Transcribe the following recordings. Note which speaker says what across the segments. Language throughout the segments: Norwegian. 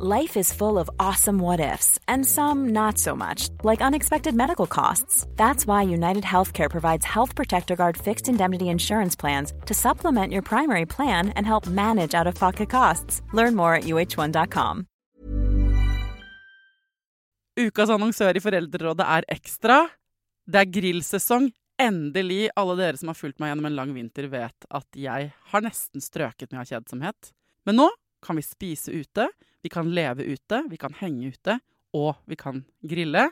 Speaker 1: Life is full of awesome what ifs, and some not so much, like unexpected medical costs. That's why United Healthcare provides Health Protector Guard fixed indemnity insurance plans to supplement your primary plan and help manage out of pocket costs. Learn more at uh1.com.
Speaker 2: Ukas annonsør i Foreldrerådet er Ekstra. Det er grillsesong. Endelig. Alle dere som har fulgt meg gjennom en lang vinter, vet at jeg har nesten strøket med av kjedsomhet. Men nå kan vi spise ute, vi kan leve ute, vi kan henge ute, og vi kan grille.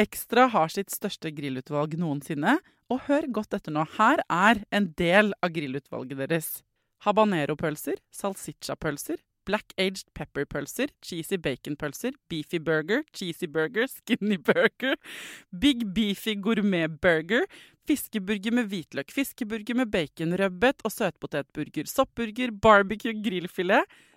Speaker 2: Ekstra har sitt største grillutvalg noensinne, og hør godt etter nå. Her er en del av grillutvalget deres. Habanero-pølser, salsiccia-pølser, black aged pepper-pølser, cheesy bacon-pølser, beefy burger, cheesy burger, skinny burger, big beefy gourmet-burger, fiskeburger med hvitløk, fiskeburger med baconrødbet og søtpotetburger, soppburger, barbecue, grillfilet,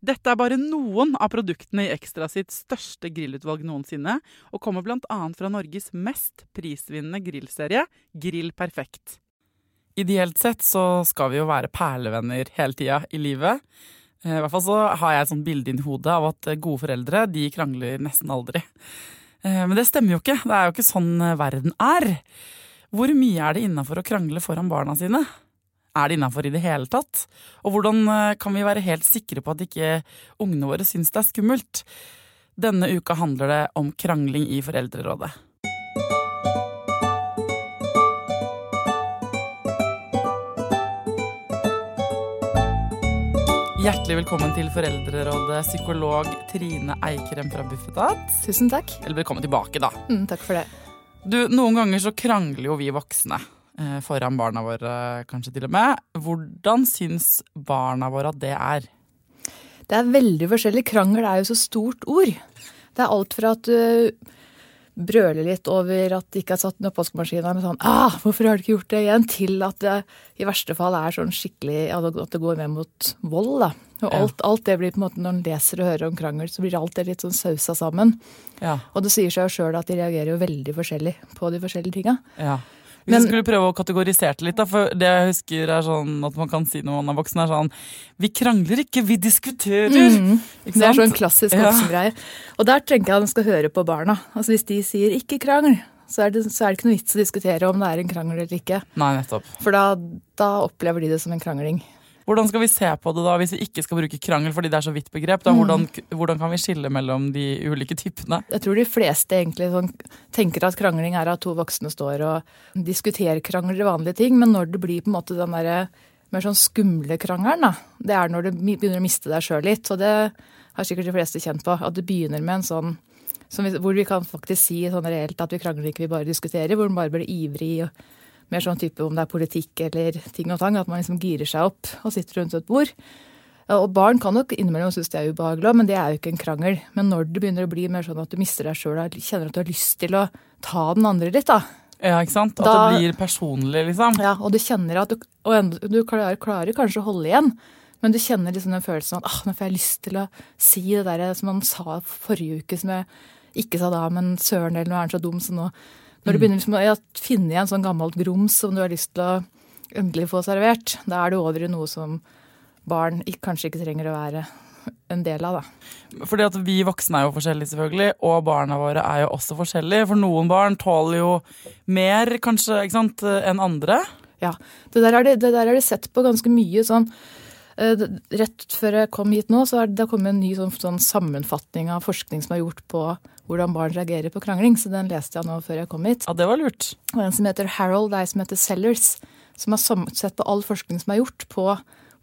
Speaker 2: Dette er bare noen av produktene i Ekstra sitt største grillutvalg noensinne, og kommer bl.a. fra Norges mest prisvinnende grillserie, Grill Perfekt. Ideelt sett så skal vi jo være perlevenner hele tida i livet. Eh, I hvert fall så har jeg et sånt bilde inni hodet av at gode foreldre de krangler nesten aldri. Eh, Men det stemmer jo ikke. Det er jo ikke sånn verden er. Hvor mye er det innafor å krangle foran barna sine? Er det innafor i det hele tatt? Og hvordan eh, kan vi være helt sikre på at ikke ungene våre syns det er skummelt? Denne uka handler det om krangling i Foreldrerådet. Hjertelig velkommen til Foreldrerådet, psykolog Trine Eikrem fra Bufetat.
Speaker 3: Tusen takk.
Speaker 2: Eller velkommen tilbake, da.
Speaker 3: Mm, takk for det.
Speaker 2: Du, Noen ganger så krangler jo vi voksne foran barna våre, kanskje til og med. Hvordan syns barna våre at det er?
Speaker 3: Det er veldig forskjellig. Krangel er jo så stort ord. Det er alt fra at du brøler litt over at det ikke er satt inn oppvaskmaskina med sånn ah, 'Hvorfor har du ikke gjort det igjen?' til at det i verste fall er sånn skikkelig At det går med mot vold, da. Og alt, alt det blir på en måte Når en leser og hører om krangel, så blir alt det litt sånn sausa sammen.
Speaker 2: Ja.
Speaker 3: Og det sier seg jo sjøl at de reagerer jo veldig forskjellig på de forskjellige tinga.
Speaker 2: ja. Hvis
Speaker 3: Men-
Speaker 2: vi skulle prøve å kategorisere det litt, da, for det jeg husker er sånn at man kan si når man er voksen, er sånn Vi krangler ikke, vi diskuterer! Ikke
Speaker 3: Det er sånn klassisk
Speaker 2: Ja.
Speaker 3: Og der tenker jeg at man skal høre på barna. Altså Hvis de sier 'ikke krangel', så er, det, så er det ikke noe vits å diskutere om det er en krangel eller ikke.
Speaker 2: Nei, nettopp.
Speaker 3: For da, da opplever de det som en krangling.
Speaker 2: Hvordan skal vi se på det da, hvis vi ikke skal bruke krangel fordi det er så vidt begrep? Da? Hvordan, hvordan kan vi skille mellom de ulike typene?
Speaker 3: Jeg tror de fleste egentlig sånn, tenker at krangling er at to voksne står og diskuterer krangler i vanlige ting, men når det blir på en måte den derre mer sånn skumle krangelen, da, det er når du begynner å miste deg sjøl litt. Og det har sikkert de fleste kjent på. At det begynner med en sånn som vi, hvor vi kan faktisk si sånn reelt at vi krangler ikke, vi bare diskuterer. Hvor man bare blir ivrig. og Mer sånn type om det er politikk eller ting og tang. At man liksom girer seg opp og sitter rundt et bord. Og barn kan nok innimellom synes det er ubehagelig, men det er jo ikke en krangel. Men når det begynner å bli mer sånn at du mister deg sjøl og kjenner at du har lyst til å ta den andre litt, da.
Speaker 2: Ja, ikke sant? At
Speaker 3: Da-
Speaker 2: det blir personlig, liksom.
Speaker 3: Ja, og du kjenner at du, og du klarer, klarer kanskje å holde igjen, men du kjenner liksom den følelsen av at ah, nå får jeg lyst til å si det der som han sa forrige uke, som jeg ikke sa da, men søren eller nå er han så dum, så nå Når du begynner liksom å finne igjen sånn gammelt grums som du har lyst til å endelig få servert, da er du over i noe som barn kanskje ikke trenger å være en del av, da.
Speaker 2: Fordi at vi voksne er jo forskjellige, selvfølgelig, og barna våre er jo også forskjellige. For noen barn tåler jo mer, kanskje, ikke sant, enn andre.
Speaker 3: Ja, det der har det, det der er det sett på ganske mye sånn eh, Rett før jeg kom hit nå, så har det kommet en ny sånn, sånn sammenfatning av forskning som er gjort på hvordan barn reagerer på krangling, så den leste jeg nå før jeg kom hit.
Speaker 2: Ja, det var lurt.
Speaker 3: Og en som heter Harold, en som heter Sellers, som har sett på all forskning som er gjort på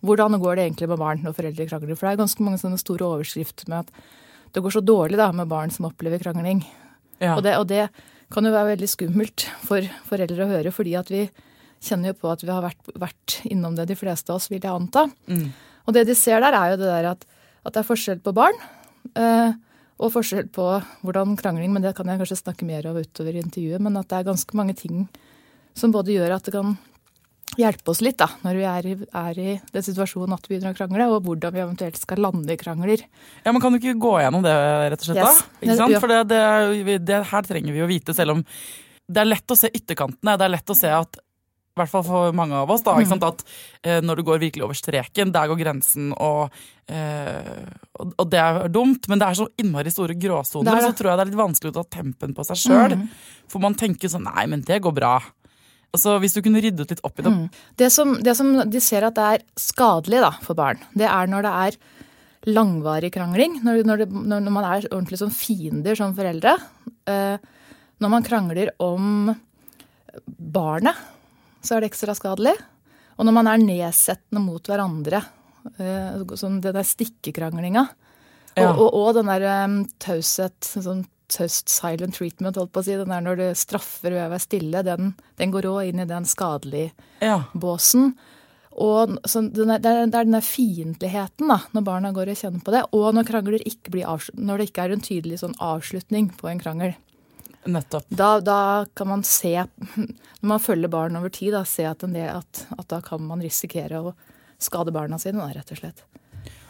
Speaker 3: hvordan går det egentlig med barn når foreldre krangler. For det er ganske mange sånne store overskrifter med at det går så dårlig da med barn som opplever krangling.
Speaker 2: Ja.
Speaker 3: Og, det, og det kan jo være veldig skummelt for foreldre å høre, fordi at vi kjenner jo på at vi har vært, vært innom det, de fleste av oss, vil jeg anta.
Speaker 2: Mm.
Speaker 3: Og det de ser der, er jo det der at, at det er forskjell på barn. Eh, Og forskjell på hvordan krangling, men det kan jeg kanskje snakke mer av utover i intervjuet, men at det er ganske mange ting som både gjør at det kan hjelpe oss litt da, når vi er i, er i den situasjonen at vi begynner å krangle, og hvordan vi eventuelt skal lande i krangler.
Speaker 2: Ja, men Kan du ikke gå gjennom det, rett og slett?
Speaker 3: Yes.
Speaker 2: da? Ikke sant?
Speaker 3: Ja.
Speaker 2: For det, det, det her trenger vi å vite, selv om det er lett å se ytterkantene. Det er lett å se at i hvert fall for mange av oss, da, sant? at eh, når du går virkelig over streken, der går grensen, og, eh, og, og det er dumt, men det er så innmari store gråsoner,
Speaker 3: er det.
Speaker 2: så tror jeg det er litt vanskelig å ta tempen på seg sjøl.
Speaker 3: Mm.
Speaker 2: For man tenker sånn Nei, men det går bra. Altså, Hvis du kunne ryddet litt opp i det
Speaker 3: Mm. Det som, det som de ser at det er skadelig da, for barn, det er når det er langvarig krangling. Når, når, det, når når man er ordentlig som fiender som foreldre. Eh, når man krangler om barnet, så er det ekstra skadelig. Og når man er nedsettende mot hverandre. Eh, sånn den der stikkekranglinga.
Speaker 2: Ja.
Speaker 3: Og, og, og den der um, taushet, sånn taust silent treatment, holdt på å si. Den der når du straffer ved å være stille, den, den går òg inn i den skadelige
Speaker 2: Ja.
Speaker 3: båsen. Og er, det er den der fiendtligheten når barna går og kjenner på det. Og når krangler ikke blir avslut- når det ikke er en tydelig sånn avslutning på en krangel.
Speaker 2: Nettopp.
Speaker 3: Da, da kan man se, når man følger barn over tid, da, se at, del, at, at da kan man risikere å skade barna sine, da, rett og slett.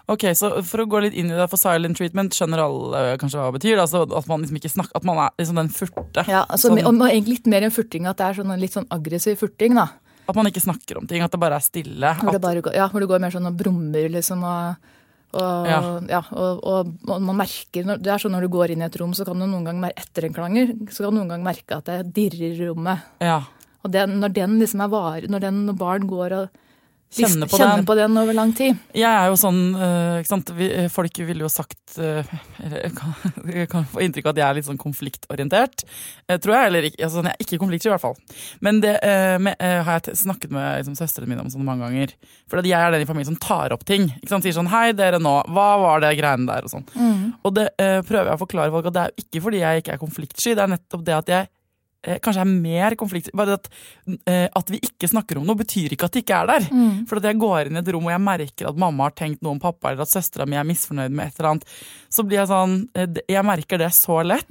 Speaker 2: Ok, så For å gå litt inn i det, for silent treatment skjønner alle eh, kanskje hva det betyr. Altså At man liksom ikke snakker, at man er liksom den furte.
Speaker 3: Ja, altså,
Speaker 2: Sånn-
Speaker 3: og, egentlig litt mer enn furting, at det er sånn, litt sånn aggressiv furting. da.
Speaker 2: At man ikke snakker om ting, at det bare er stille.
Speaker 3: Hvor det,
Speaker 2: At,
Speaker 3: bare går, ja, hvor det går mer sånn og brummer, liksom. Og, og,
Speaker 2: Ja.
Speaker 3: ja. og, og, man merker Det er sånn når du går inn i et rom, så kan du noen gang etter en klanger, så kan du noen gang merke at det dirrer i rommet.
Speaker 2: ja,
Speaker 3: Og den, når den liksom er vare, når, den, når barn går og
Speaker 2: Kjenner på den.
Speaker 3: på den over lang tid.
Speaker 2: Jeg er jo sånn eh, ikke sant? Folk ville jo sagt eh, eller kan, kan få inntrykk av at jeg er litt sånn konfliktorientert. eh, tror jeg, eller ikke. Altså, jeg er ikke konfliktsky, i hvert fall. Men det eh, med, eh, har jeg snakket med liksom, søstrene mine om sånn mange ganger. For jeg er den i familien som tar opp ting. Ikke sant? Sier sånn 'hei, dere nå, hva var det greiene der?' og sånn. Og det eh, prøver jeg å forklare folk at det er ikke fordi jeg ikke er konfliktsky, det er nettopp det at jeg eh, kanskje er mer konflikt Bare at, eh, at vi ikke snakker om noe, betyr ikke at det ikke er der. For at jeg går inn i et rom og jeg merker at mamma har tenkt noe om pappa, eller at søstera mi er misfornøyd med et eller annet, så blir jeg sånn eh, Jeg merker det så lett.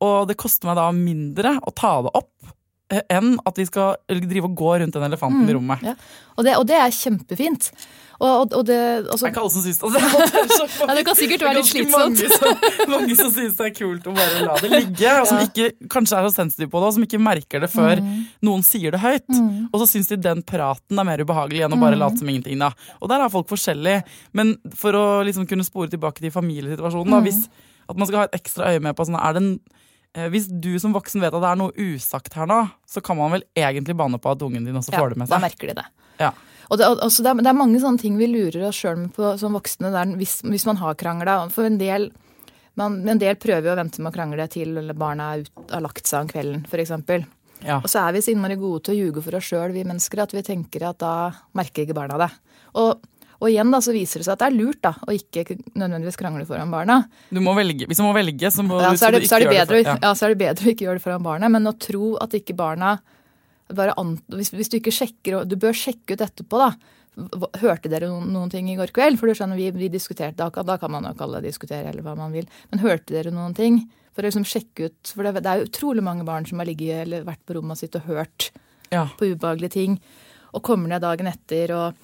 Speaker 2: Og det koster meg da mindre å ta det opp eh, enn at vi skal drive og gå rundt den elefanten i rommet.
Speaker 3: Ja. Og, det, og det er kjempefint. Og, og, det, altså,
Speaker 2: Det er ikke alle som syns det.
Speaker 3: Ja, det kan sikkert være litt slitsomt.
Speaker 2: Mange som, mange som syns det er kult å bare la det ligge, og som ikke, kanskje er så sensitive på det, og som ikke merker det før
Speaker 3: Mm.
Speaker 2: noen sier det høyt. Og så syns de den praten er mer ubehagelig enn å
Speaker 3: Mm.
Speaker 2: bare late som ingenting. da. Og der er folk forskjellige. Men for å liksom kunne spore tilbake til familiesituasjonen,
Speaker 3: Mm.
Speaker 2: da, hvis at man skal ha et ekstra øye med på sånn, er det en eh, hvis du som voksen vet at det er noe usagt her nå, så kan man vel egentlig banne på at ungen din også får det med seg.
Speaker 3: Da merker de det.
Speaker 2: Ja.
Speaker 3: Og det, altså det, er, det er mange sånne ting vi lurer oss sjøl på som voksne der, hvis, hvis man har krangla. For en del, man, en del prøver jo å vente med å krangle til barna er ut, har lagt seg om kvelden, f.eks.
Speaker 2: Ja.
Speaker 3: Og så er vi så innmari gode til å ljuge for oss sjøl, vi mennesker, at vi tenker at da merker ikke barna det. Og, og igjen da, så viser det seg at det er lurt da, å ikke nødvendigvis krangle foran barna.
Speaker 2: Du må velge. Hvis du må velge, så må
Speaker 3: Ja, så, er det,
Speaker 2: du ikke gjøre
Speaker 3: bedre,
Speaker 2: for-
Speaker 3: ja. så er det bedre å ikke gjøre det foran barna. Men å tro at ikke barna hvis, hvis du ikke sjekker Du bør sjekke ut etterpå, da. Hørte dere noen, noen ting i går kveld? For du skjønner, vi, vi diskuterte, da, da kan man jo kalle det diskutere eller hva man vil. Men hørte dere noen ting? For å liksom sjekke ut, for det, det er utrolig mange barn som har ligget eller vært på rommet sitt og hørt
Speaker 2: Ja.
Speaker 3: på ubehagelige ting, og kommer ned dagen etter og,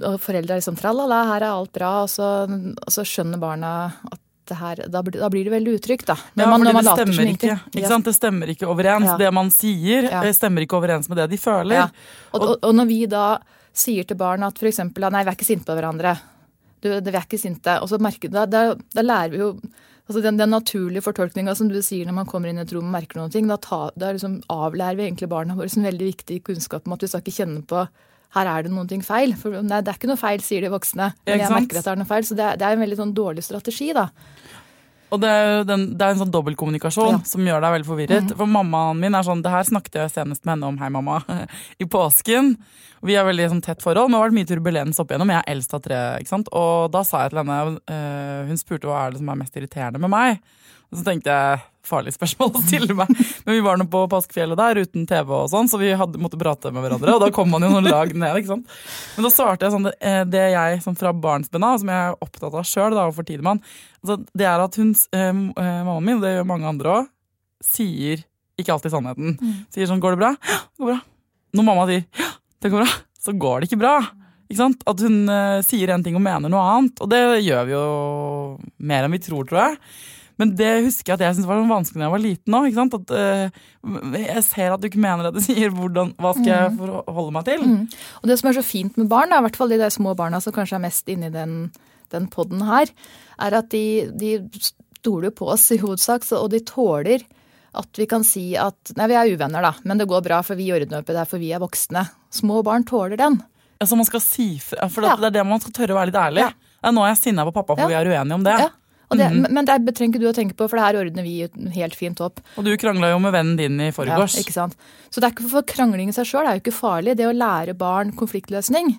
Speaker 3: og foreldre er liksom tralala, her er alt bra, og så, og så skjønner barna at det her, da, blir- da blir det veldig utrygt, da.
Speaker 2: Ja,
Speaker 3: man-
Speaker 2: når det
Speaker 3: later som
Speaker 2: stemmer ikke.
Speaker 3: ingenting.
Speaker 2: ikke sant? Det stemmer ikke overens.
Speaker 3: Ja.
Speaker 2: Det man sier,
Speaker 3: Ja.
Speaker 2: eh, stemmer ikke overens med det de føler.
Speaker 3: Ja. Og, og, og når vi da sier til barn at f.eks. nei, vi er ikke sinte på hverandre, du, det, vi er ikke sinte, og så merker da, da, da lærer vi jo altså den, den naturlige fortolkninga som du sier når man kommer inn i et rom og merker noen ting, da, ta, da liksom avlærer vi egentlig barna våre en veldig viktig kunnskap om at vi skal ikke kjenne på her er det noen ting feil. For nei, det er ikke noe feil, sier de voksne. Men jeg merker at det er noe feil. Så det er, det er en veldig sånn dårlig strategi, da.
Speaker 2: Og det er, den, det er en sånn dobbeltkommunikasjon
Speaker 3: Ja. Mm.
Speaker 2: som gjør deg veldig forvirret. For mammaen min er sånn Det her snakket jeg senest med henne om, hei mamma, i påsken. Vi har veldig sånn, tett forhold, men det har vært mye turbulens opp igjennom. Jeg er eldst av tre. ikke sant? Og da sa jeg til henne eh, Hun spurte hva er det som er mest irriterende med meg. Så tenkte jeg farlig spørsmål å stille meg. Men vi var nå på påskefjellet der uten TV og sånn, så vi hadde, måtte prate med hverandre. Og da kom man jo noen lag ned, ikke sant. Men da svarte jeg sånn det, er jeg sånn fra barnsben av, som jeg er opptatt av sjøl og for Tidemann, altså, det er at hun, eh, eh, mammaen min, og det gjør mange andre òg, sier ikke alltid sannheten. Mm. Sier sånn 'går det bra?' Ja, det går bra. Når mamma sier 'ja, det går bra', så går det ikke bra. At hun uh, sier en ting og mener noe annet. Og det gjør vi jo mer enn vi tror, tror jeg. Men det husker jeg at jeg syntes var vanskelig da jeg var liten òg. Uh, jeg ser at du ikke mener det du sier. Hvordan, hva skal jeg mm. forholde meg til? Mm.
Speaker 3: Og Det som er så fint med barn, i hvert fall de der små barna som kanskje er mest inni den, den poden her, er at de, de stoler på oss i hovedsak, og de tåler at vi kan si at nei, vi er uvenner, da, men det går bra, for vi ordner opp i det, for vi er voksne. Små barn tåler den.
Speaker 2: Altså man skal si For for ja. det er det man skal tørre å være litt ærlig. Ja. Nå er jeg sinna på pappa, for ja. vi er uenige om det. Ja.
Speaker 3: Det, mm -hmm. Men det trenger ikke du å tenke på, for det her ordner vi helt fint opp.
Speaker 2: Og du krangla jo med vennen din i forgårs.
Speaker 3: Ja, ikke sant. Så det er ikke for krangling i seg sjøl er jo ikke farlig. Det å lære barn konfliktløsning,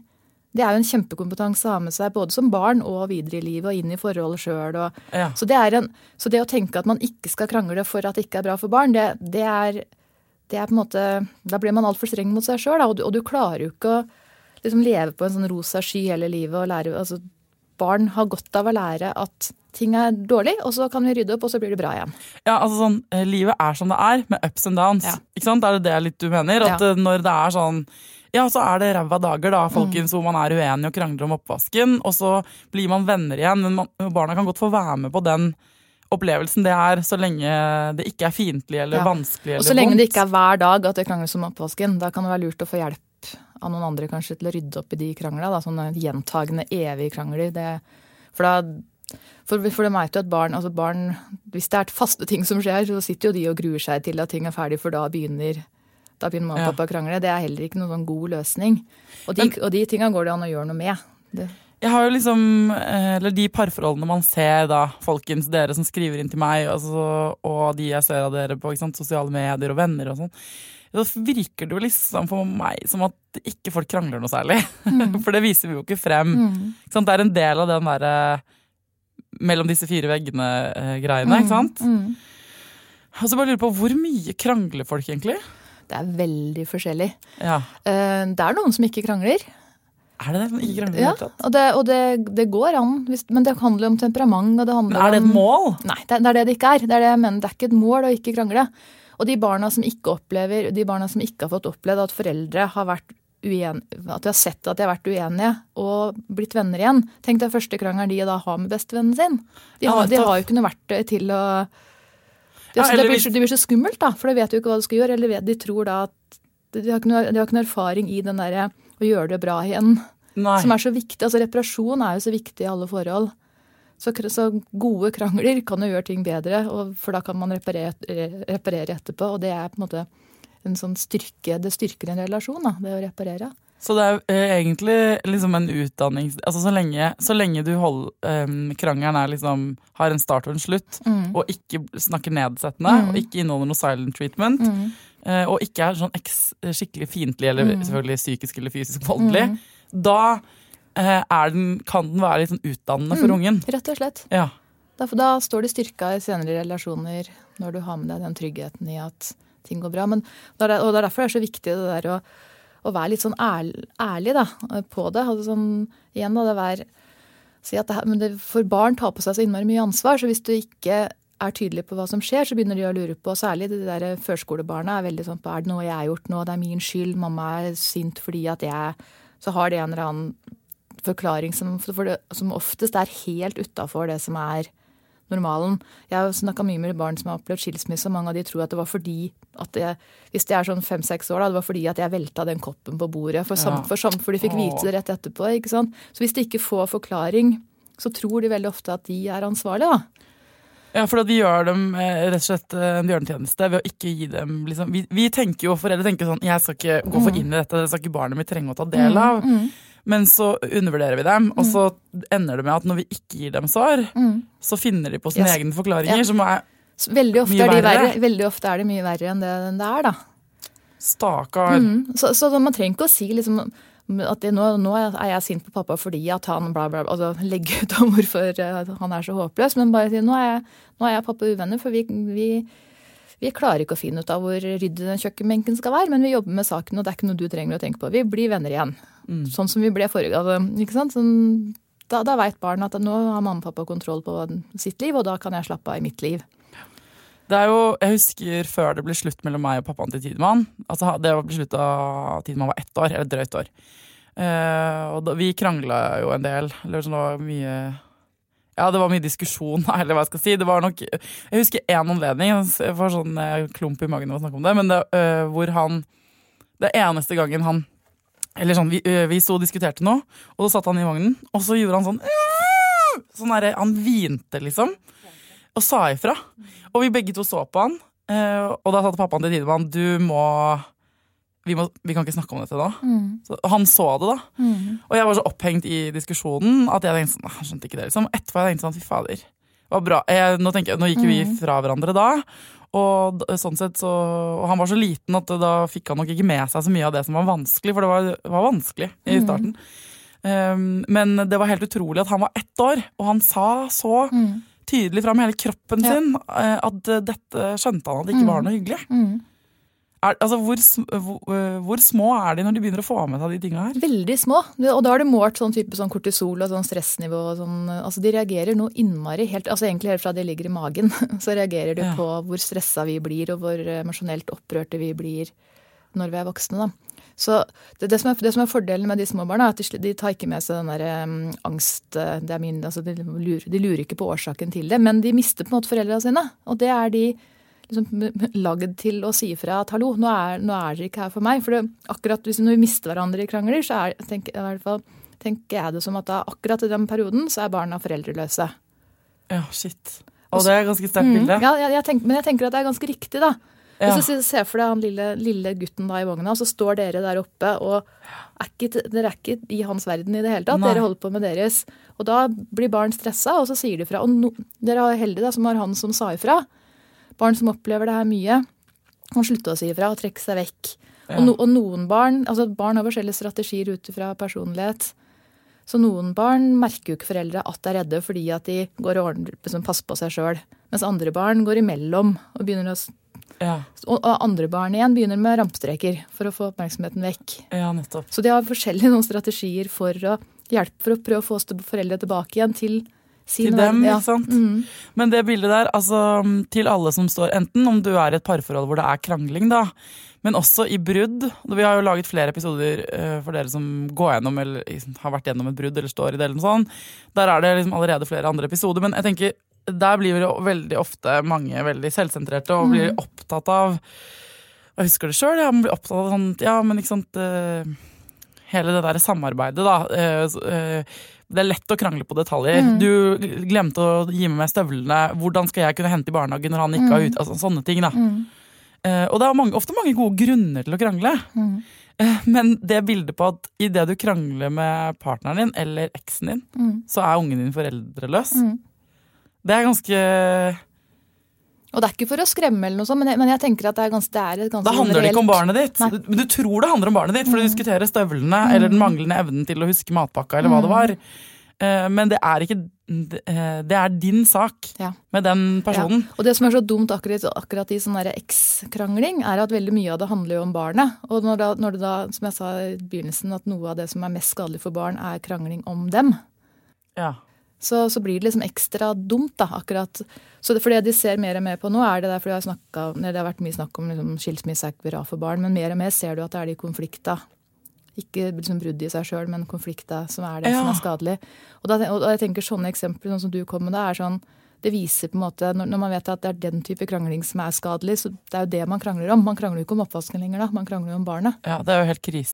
Speaker 3: det er jo en kjempekompetanse å ha med seg både som barn og videre i livet og inn i forholdet sjøl. Ja. Så, det så det å tenke at man ikke skal krangle for at det ikke er bra for barn, det, det er, det er på en måte Da blir man altfor streng mot seg sjøl, og, og, du klarer jo ikke å liksom leve på en sånn rosa sky hele livet og lære altså, Barn har godt av å lære at ting er dårlig, og så kan vi rydde opp, og så blir det bra igjen.
Speaker 2: Ja, altså sånn, eh, Livet er som det er, med ups and downs. Ja. Ikke sant? Er det det litt du mener? At ja. Eh, når det er sånn ja, så er det ræva dager, da, folkens, mm. hvor man er uenig og krangler om oppvasken. Og så blir man venner igjen. Men man, barna kan godt få være med på den opplevelsen det er, så lenge det ikke er fiendtlig eller ja. vanskelig eller vondt.
Speaker 3: Og så lenge det ikke er hver dag at det krangles om oppvasken. Da kan det være lurt å få hjelp av noen andre kanskje til å rydde opp i de kranglene. Sånne gjentagende, evige krangler. Det, for da for, for det merker jo at barn, altså barn Hvis det er faste ting som skjer, så sitter jo de og gruer seg til at ting er ferdig, for da begynner da begynner mamma og pappa å krangle. Det er heller ikke noen sånn god løsning. Og de, Men, og de tinga går det an å gjøre noe med. Det.
Speaker 2: Jeg har jo liksom, eh, eller De parforholdene man ser, da, folkens, dere som skriver inn til meg, altså, og de jeg ser av dere på sant, sosiale medier og venner og sånn, da virker det jo liksom for meg som at ikke folk krangler noe særlig. Mm. For det viser vi jo ikke frem. Mm. Det er en del av den derre mellom disse fire veggene-greiene, mm. ikke sant? Mm. Og så bare lurer på, Hvor mye krangler folk egentlig?
Speaker 3: Det er veldig forskjellig. Ja. Eh, det er noen som ikke krangler.
Speaker 2: Er det det? Som ikke krangler
Speaker 3: ja, og, det, og det, det, går an, men det handler om temperament. Og det handler
Speaker 2: er det et mål?
Speaker 3: Nei, det, det, er det det ikke er. Det er det jeg mener. Det er ikke et mål å ikke krangle. Og de barna som ikke opplever, de barna som ikke har fått opplevd at foreldre har vært uen, at de har sett at de har vært uenige og blitt venner igjen. Tenk deg første krangelen de da har med bestevennen sin. De har, de har jo ikke noe verktøy til å de, ja, det, blir, det, blir, så skummelt, da, for de vet jo ikke hva de skal gjøre. Eller de tror da at de har ikke noe, de har ikke noe erfaring i den derre å gjøre det bra igjen. Nei. Som er så viktig. Altså reparasjon er jo så viktig i alle forhold. Så, så, gode krangler kan jo gjøre ting bedre, for da kan man reparere, reparere, etterpå. Og det er på en måte en sånn styrke, det styrker en relasjon, da, det å reparere.
Speaker 2: Så det er eh, egentlig liksom en utdanning altså så lenge, så lenge du hold, eh, krangelen er liksom, har en start og en slutt, mm. og ikke snakker nedsettende, mm. og ikke inneholder noe silent treatment, mm. Uh, og ikke er sånn eks, skikkelig fiendtlig eller mm. selvfølgelig psykisk eller fysisk voldelig, mm. da Eh, den, kan den være litt sånn utdannende for mm, ungen.
Speaker 3: Rett og slett. Ja. Da, da står det styrka i senere relasjoner når du har med deg den tryggheten i at ting går bra. Men, og det er derfor det er så viktig det der å, å være litt sånn ærlig, ærlig da, på det. Altså sånn, igjen da, det være, si at det, men det, For barn tar på seg så innmari mye ansvar. Så hvis du ikke er tydelige på hva som skjer, så begynner de å lure på Særlig det der førskolebarna er veldig sånn på er det noe jeg har gjort nå, det er min skyld, mamma er sint fordi at jeg Så har de en eller annen forklaring som, det, som oftest er helt utafor det som er normalen. Jeg har snakka mye med barn som har opplevd skilsmisse, og mange av de tror at det var fordi at jeg, hvis de er sånn fem-seks år, da, det var fordi at jeg velta den koppen på bordet. For, sam, for, sam, for de fikk vite det rett etterpå. ikke sant? Så hvis de ikke får forklaring, så tror de veldig ofte at de er ansvarlige, da.
Speaker 2: Ja, for vi gjør dem eh, rett og slett eh, en bjørnetjeneste ved å ikke gi dem liksom, vi, vi, tenker jo, Foreldre tenker sånn Jeg skal ikke gå for mm. inn i dette, det skal ikke barnet mitt trenge å ta del av. Mm, mm. Men så undervurderer vi dem, og så ender det med at når vi ikke gir dem svar, mm. så finner de på sine yes. egne forklaringer, ja. som er
Speaker 3: veldig ofte mye er verre. verre. Veldig ofte er det mye verre enn det, det er, da.
Speaker 2: Stakkar. Mm.
Speaker 3: Så, så, man trenger ikke å si liksom at det, nå, nå, er jeg sint på pappa fordi at han bla, bla, bla. Altså legge ut om hvorfor han er så håpløs. Men bare si nå er jeg, nå er jeg pappa uvenner, for vi, vi, vi, klarer ikke å finne ut av hvor ryddig den kjøkkenbenken skal være. Men vi jobber med saken, og det er ikke noe du trenger å tenke på. Vi blir venner igjen. Mm. Sånn som vi ble forrige gang. ikke sant? Sånn, da da veit barn at nå har mamma og pappa kontroll på sitt liv, og da kan jeg slappe av i mitt liv.
Speaker 2: Det er jo, Jeg husker før det ble slutt mellom meg og pappaen til Tidemann. Altså, det ble slutt da Tidemann var ett år, eller drøyt år. Uh, og da, vi krangla jo en del. Eller sånn, det var mye Ja, det var mye diskusjon, eller hva jeg skal si. Det var nok Jeg husker én anledning, jeg får sånn uh, klump i magen av å snakke om det, men det, uh, hvor han Det eneste gangen han Eller sånn, vi, vi sto og diskuterte noe, og så satt han i vognen, og så gjorde han sånn Sånn derre Han hvinte, liksom og sa ifra. Og vi begge to så på han, eh, og da sa pappaen til Tidemann du må vi, må vi, kan ikke snakke om dette da. Mm. Så han så det, da. Mm. Og jeg var så opphengt i diskusjonen at jeg tenkte sånn, han skjønte ikke det. liksom. Etterpå jeg tenkte sånn, fy fader. Var bra. Jeg, nå, tenker, nå, gikk vi mm. fra hverandre da. Og, sånn sett så, og han var så liten at da fikk han nok ikke med seg så mye av det som var vanskelig, for det var, var vanskelig i mm. starten. Um, men det var helt utrolig at han var ett år, og han sa så mm tydelig fram hele kroppen ja. sin eh, at dette skjønte han at det ikke mm. var noe hyggelig. Mm. Er, altså, hvor, hvor, eh, hvor, små er de når de begynner å få med seg de tinga her?
Speaker 3: Veldig små. Og da har du målt sånn type sånn kortisol og sånn stressnivå. Og sånn, altså de reagerer noe innmari. Helt, altså egentlig helt fra de ligger i magen, så reagerer de ja. på hvor stressa vi blir, og hvor emosjonelt opprørte vi blir når vi er voksne. da. Så det, det, som er, det, som er, fordelen med de små barna, er at de, de tar ikke med seg den der um, angst eh, min, altså de, lurer, de, lurer, ikke på årsaken til det, men de mister på en måte foreldrene sine. Og det er de liksom lagd til å si ifra at hallo, nå er, nå er dere ikke her for meg. For det, akkurat hvis når vi mister hverandre i krangler, så er, tenker, i hvert fall, tenker jeg det som at da, akkurat i den perioden så er barna foreldreløse.
Speaker 2: Ja, shit. Og det er ganske sterkt bilde.
Speaker 3: Mm, ja, jeg, jeg tenker, men jeg tenker at det er ganske riktig, da. Ja. Hvis du ser for deg han lille, lille, gutten da i vogna, så står dere der oppe, og er ikke, dere er ikke i hans verden i det hele tatt. Nei. Dere holder på med deres. Og da blir barn stressa, og så sier de fra. Og no, dere er heldige da, som har han som sa ifra. Barn som opplever det her mye, kan slutte å si ifra og trekke seg vekk. Ja. Og, no, og, noen barn altså barn har forskjellige strategier ut fra personlighet. Så noen barn merker jo ikke foreldre at de er redde fordi at de går og ordner, liksom, passer på seg sjøl. Mens andre barn går imellom og begynner å ja. Og andre barn igjen begynner med rampestreker for å få oppmerksomheten vekk.
Speaker 2: Ja, nettopp.
Speaker 3: Så de har forskjellige noen strategier for å hjelpe for å prøve å få foreldre tilbake igjen til sin
Speaker 2: Til dem, ja. ikke sant. Mm. Men det bildet der, altså til alle som står enten om du er i et parforhold hvor det er krangling, da, men også i brudd. Vi har jo laget flere episoder uh, for dere som går gjennom eller har vært gjennom et brudd eller står i det. eller noe sånt. Der er det liksom allerede flere andre episoder. Men jeg tenker der blir det veldig ofte mange veldig selvsentrerte og blir mm. opptatt av Jeg husker det sjøl, man blir opptatt av sånn Ja, men ikke sant uh, Hele det der samarbeidet, da. Uh, uh, det er lett å krangle på detaljer. Mm. Du glemte å gi med meg støvlene. Hvordan skal jeg kunne hente i barnehagen når han ikke har mm. ut altså, Sånne ting, da. Mm. og det er mange, ofte mange gode grunner til å krangle. Mm. Men det bildet på at idet du krangler med partneren din eller eksen din, mm. så er ungen din foreldreløs. Mm. Det er ganske
Speaker 3: og det er ikke for å skremme, eller noe sånt, men jeg, men jeg tenker at det er ganske, det er et ganske
Speaker 2: Da handler det ikke om barnet ditt. Nei. Men du tror det handler om barnet ditt, for mm. du diskuterer støvlene mm. eller den manglende evnen til å huske matpakka eller hva det mm. var. Eh, men det er ikke eh, Det er din sak ja. med den personen. Ja.
Speaker 3: Og det som er så dumt akkurat, akkurat i sånn eks-krangling, er at veldig mye av det handler jo om barnet. Og når, da, når det da, som jeg sa i begynnelsen, at noe av det som er mest skadelig for barn, er krangling om dem. Ja så, så, blir det liksom ekstra dumt, da, akkurat. Så det, for det de ser mer og mer på nå, er det derfor har snakket, det har vært mye snakk om liksom, skilsmisse er ikke bra for barn, men mer og mer ser du at det er de konflikta. Ikke liksom brudd i seg sjøl, men konflikta som er det ja. som er skadelig. Og, da, og jeg tenker sånne eksempler sånn som du kom med, det er sånn det viser på en måte, når man vet at det er den type krangling som er skadelig, så det er jo det man krangler om. Man krangler jo ikke om oppvasken lenger da, man krangler jo om barnet.
Speaker 2: Ja, det er jo helt krise.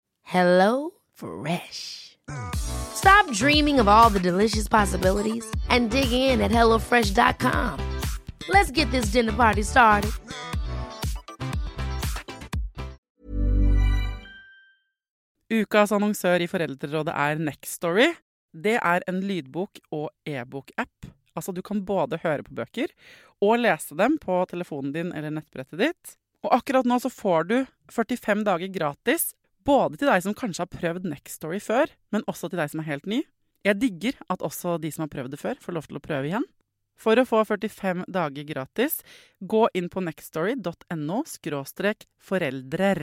Speaker 4: Hello Fresh. Stop dreaming of all the delicious possibilities and dig in at HelloFresh.com. Let's get this dinner party started.
Speaker 5: Ukas annonsør i Foreldrerådet er Nextory. Det er en lydbok- og e-bok-app. Altså, du kan både høre på bøker og lese dem på telefonen din eller nettbrettet ditt. Og akkurat nå så får du 45 dager gratis, både til deg som kanskje har prøvd Nextory før, men også til deg som er helt ny. Jeg digger at også de som har prøvd det før, får lov til å prøve igjen. For å få 45 dager gratis, gå inn på nextstory.no foreldrer.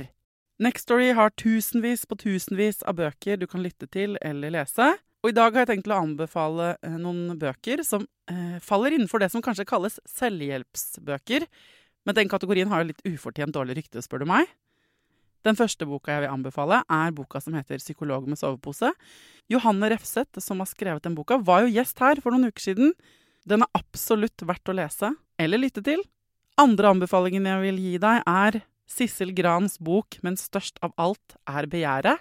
Speaker 5: Nextstory har tusenvis på tusenvis av bøker du kan lytte til eller lese. Og i dag har jeg tenkt å anbefale eh, noen bøker som eh, faller innenfor det som kanskje kalles selvhjelpsbøker. Men den kategorien har jo litt ufortjent dårlig rykte, spør du meg. Den første boka jeg vil anbefale, er boka som heter 'Psykolog med sovepose'. Johanne Refseth, som har skrevet den boka, var jo gjest her for noen uker siden. Den er absolutt verdt å lese eller lytte til. Andre anbefalingen jeg vil gi deg, er Sissel Grans bok 'Men størst av alt er begjæret',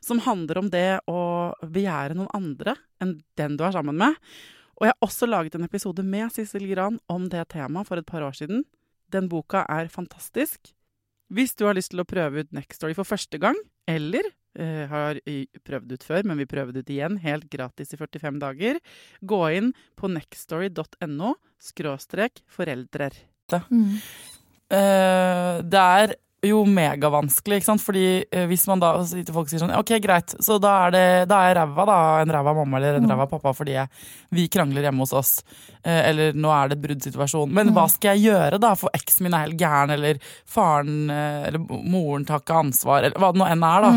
Speaker 5: som handler om det å begjære noen andre enn den du er sammen med. Og jeg har også laget en episode med Sissel Gran om det temaet for et par år siden. Den boka er fantastisk. Hvis du har lyst til å prøve ut Nextory for første gang, eller eh, har prøvd ut før, men vil prøve det ut igjen helt gratis i 45 dager, gå inn på nextory.no skråstrek foreldrer.
Speaker 2: Eh, det er jo megavanskelig, ikke sant. Fordi eh, hvis man da sitter folk sier sånn Ok, greit, så da er, det, da er jeg ræva, da. En ræva mamma eller en ræva pappa fordi jeg, vi krangler hjemme hos oss. Eh, eller nå er det bruddsituasjon. Men hva skal jeg gjøre, da? For eksen min er helt gæren, eller faren eh, eller moren tar ikke ansvar, eller hva det nå enn er, da.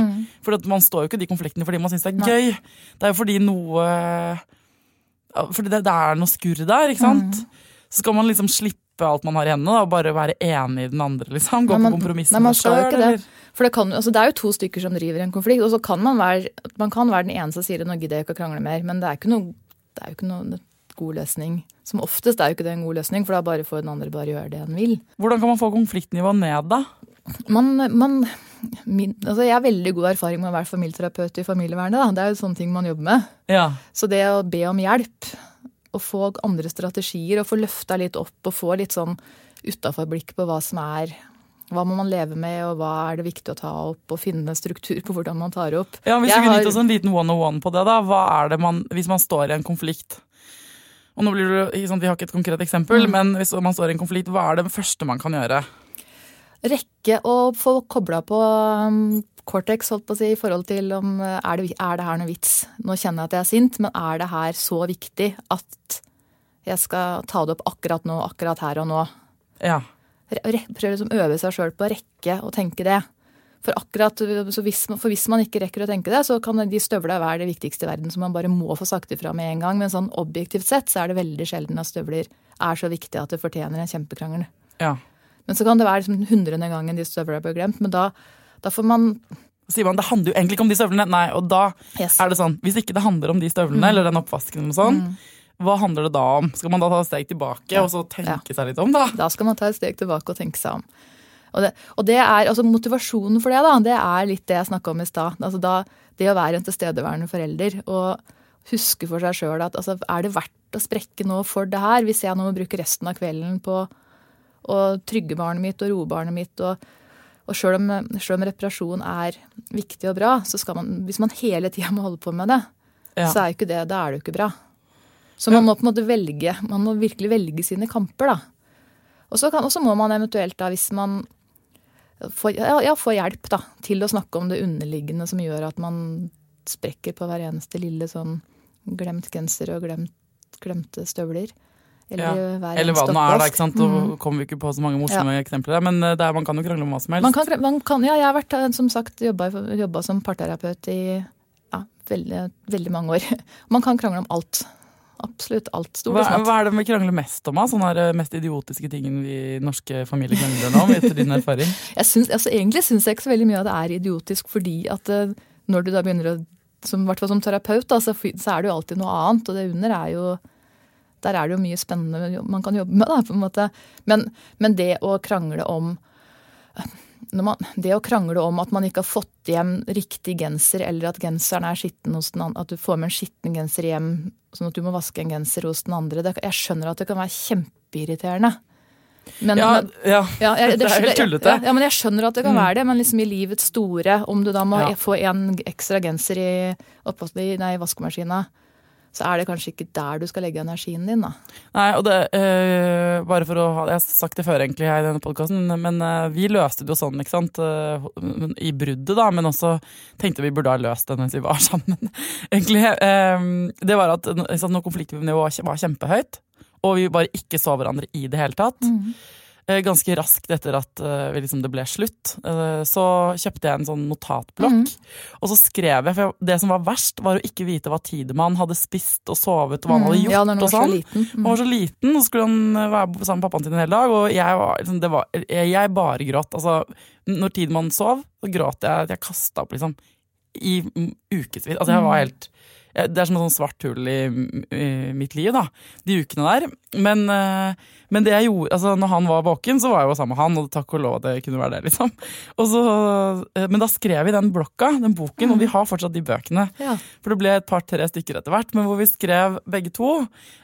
Speaker 2: For at man står jo ikke i de konfliktene fordi man syns det er gøy. Det er jo fordi noe Fordi det, det er noe skurr der, ikke sant? Så skal man liksom slippe alt man har i hendene, da, og bare være enig i den andre, liksom. Gå
Speaker 3: Nei,
Speaker 2: på kompromiss med seg
Speaker 3: det. For det, kan, altså det er jo to stykker som driver en konflikt, og så kan man være, man kan være den ene som sier nå gidder jeg ikke å krangle mer, men det er, noe, det er jo ikke noe god løsning. Som oftest er jo ikke det en god løsning, for da bare får den andre bare gjøre det den vil.
Speaker 2: Hvordan kan man få konfliktnivået ned, da?
Speaker 3: Man, man, min, altså jeg har veldig god erfaring med å være familieterapeut i familievernet. Da. Det er jo sånne ting man jobber med.
Speaker 2: Ja.
Speaker 3: Så det å be om hjelp, og få andre strategier, og få løfta litt opp, og få litt sånn utaforblikk på hva som er hva må man leve med, og hva er det viktig å ta opp, og finne en struktur på hvordan man tar opp.
Speaker 2: ja hvis
Speaker 3: vi
Speaker 2: du kunne gitt oss en liten one-on-one på det, da. Hva er det man, hvis man står i en konflikt? Og nå blir det, sånn, Vi har ikke et konkret eksempel,
Speaker 3: Mm.
Speaker 2: men hvis man står i en konflikt, hva er det første man kan gjøre?
Speaker 3: rekke å få kobla på um, cortex, holdt på å si, i forhold til om er det, er det her noe vits. Nå kjenner jeg at jeg er sint, men er det her så viktig at jeg skal ta det opp akkurat nå, akkurat her og nå?
Speaker 2: Ja.
Speaker 3: Prøve liksom øve seg sjøl på å rekke å tenke det. For akkurat, så hvis, man- for hvis man ikke rekker å tenke det, så kan de støvla være det viktigste i verden, som man bare må få sagt ifra med en gang. Men sånn objektivt sett så er det veldig sjelden at støvler er så viktig at det fortjener en kjempekrangel.
Speaker 2: ja.
Speaker 3: Men så kan det være liksom hundrede gangen de støvla blir glemt. Men da, da får man
Speaker 2: sier man det handler jo egentlig ikke om de støvlene. Nei, og da
Speaker 3: Yes.
Speaker 2: er det sånn, hvis ikke det handler om de støvlene, eller den oppvasken og sånn, mm. hva handler det da om? Skal man da ta et steg tilbake og så tenke seg litt om, da?
Speaker 3: Da skal man ta et steg tilbake og tenke seg om. Og det, og det er, altså Motivasjonen for det da, det er litt det jeg snakka om i stad. Altså da, det å være en tilstedeværende forelder og huske for seg sjøl at altså, er det verdt å sprekke nå for det her, hvis jeg nå må bruke resten av kvelden på å trygge barnet mitt og roe barnet mitt. og og sjøl om, om reparasjon er viktig og bra, så skal man, hvis man hele tida må holde på med det,
Speaker 2: Ja.
Speaker 3: så er jo ikke det, da er det jo ikke bra. Så man må på en måte velge, man må virkelig velge sine kamper, da. Og så, må man eventuelt, da, hvis man får, ja, får hjelp da, til å snakke om det underliggende som gjør at man sprekker på hver eneste lille sånn glemt genser og glemt, glemte støvler. Eller,
Speaker 2: Ja. Eller hva det nå er, da. ikke sant? Da kommer vi ikke på så mange morsomme eksempler der, men eh, det er, man kan jo krangle om hva som helst.
Speaker 3: Man kan, man kan, ja, jeg har vært, eh, som sagt, jobba, som parterapeut i ja, veldig, veldig mange år. Man kan krangle om alt. Absolutt alt. Stort
Speaker 2: Hva, hva er det vi krangler mest om? Sånne her, eh, mest idiotiske tingen vi norske familier krangler om, etter din erfaring?
Speaker 3: Syns, altså, egentlig syns jeg ikke så veldig mye av det er idiotisk, fordi at når du da begynner å som, hvert fall som terapeut, da, så, så er det jo alltid noe annet. Og det under er jo Der er det jo mye spennende man kan jobbe med, da, på en måte. Men, men det å krangle om når man, det å krangle om at man ikke har fått hjem riktig genser, eller at genseren er skitten hos den andre, at du får med en skitten genser hjem, sånn at du må vaske en genser hos den andre, det, jeg skjønner at det kan være kjempeirriterende. Men,
Speaker 2: Ja,
Speaker 3: men,
Speaker 2: ja.
Speaker 3: ja, jeg,
Speaker 2: det er helt tullete.
Speaker 3: Ja, men jeg skjønner at det kan være det, men liksom i livets store, om du da må få en ekstra genser i, i vaskemaskina, så er det kanskje ikke der du skal legge energien din, da.
Speaker 2: Nei, og det, øh, bare for å ha, Jeg har sagt det før egentlig her i denne podkasten, men øh, vi løste det jo sånn, ikke sant. eh, I bruddet, da, men også tenkte vi burde ha løst det mens vi var sammen. egentlig. Øh, det var at sant, når konfliktnivået var kjempehøyt, og vi bare ikke så hverandre i det hele tatt. eh, Ganske raskt etter at eh, liksom det ble slutt, eh, så kjøpte jeg en sånn notatblokk. Og så skrev jeg, for det som var verst, var å ikke vite hva Tidemann hadde spist og sovet, og hva han hadde gjort.
Speaker 3: ja, når han
Speaker 2: og
Speaker 3: var så
Speaker 2: sånn.
Speaker 3: liten. Mm.
Speaker 2: Han var så liten, og så skulle han eh, være sammen med pappaen sin en hel dag. Og jeg, var, liksom, det var, jeg, bare gråt. Altså, når Tidemann sov, så gråt jeg. at Jeg kasta opp liksom i mm, ukevis. Altså, jeg var helt jeg- det er som et sånn svart hull i, i mitt liv, da. De ukene der. Men, eh, men det jeg gjorde, altså når han var våken, så var jeg jo sammen med han, og takk og lov at det kunne være det, liksom. Og så, eh, men da skrev vi den blokka, den boken, og vi har fortsatt de bøkene.
Speaker 3: Ja.
Speaker 2: For det ble et par-tre stykker etter hvert, men hvor vi skrev begge to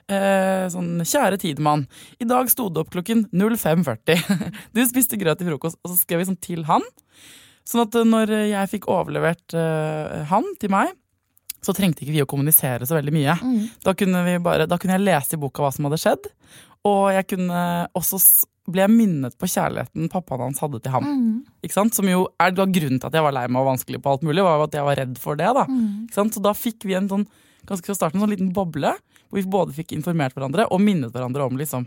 Speaker 2: eh, sånn Kjære Tidemann, i dag sto det opp klokken 05.40. Du spiste grøt til frokost, og så skrev vi sånn til han. Sånn at eh, når jeg fikk overlevert uh, han til meg, så trengte ikke vi å kommunisere så veldig mye. Da, kunne vi bare, da kunne jeg lese i boka hva som hadde skjedd, og jeg kunne også ble jeg minnet på kjærligheten pappaen hans hadde til ham. Ikke sant? Som jo er grunnen til at jeg var lei meg og vanskelig på alt mulig, var at jeg var redd for det. da. Ikke sant? Så da fikk vi en sånn, ganske fra starten en sånn liten boble, hvor vi både fikk informert hverandre og minnet hverandre om liksom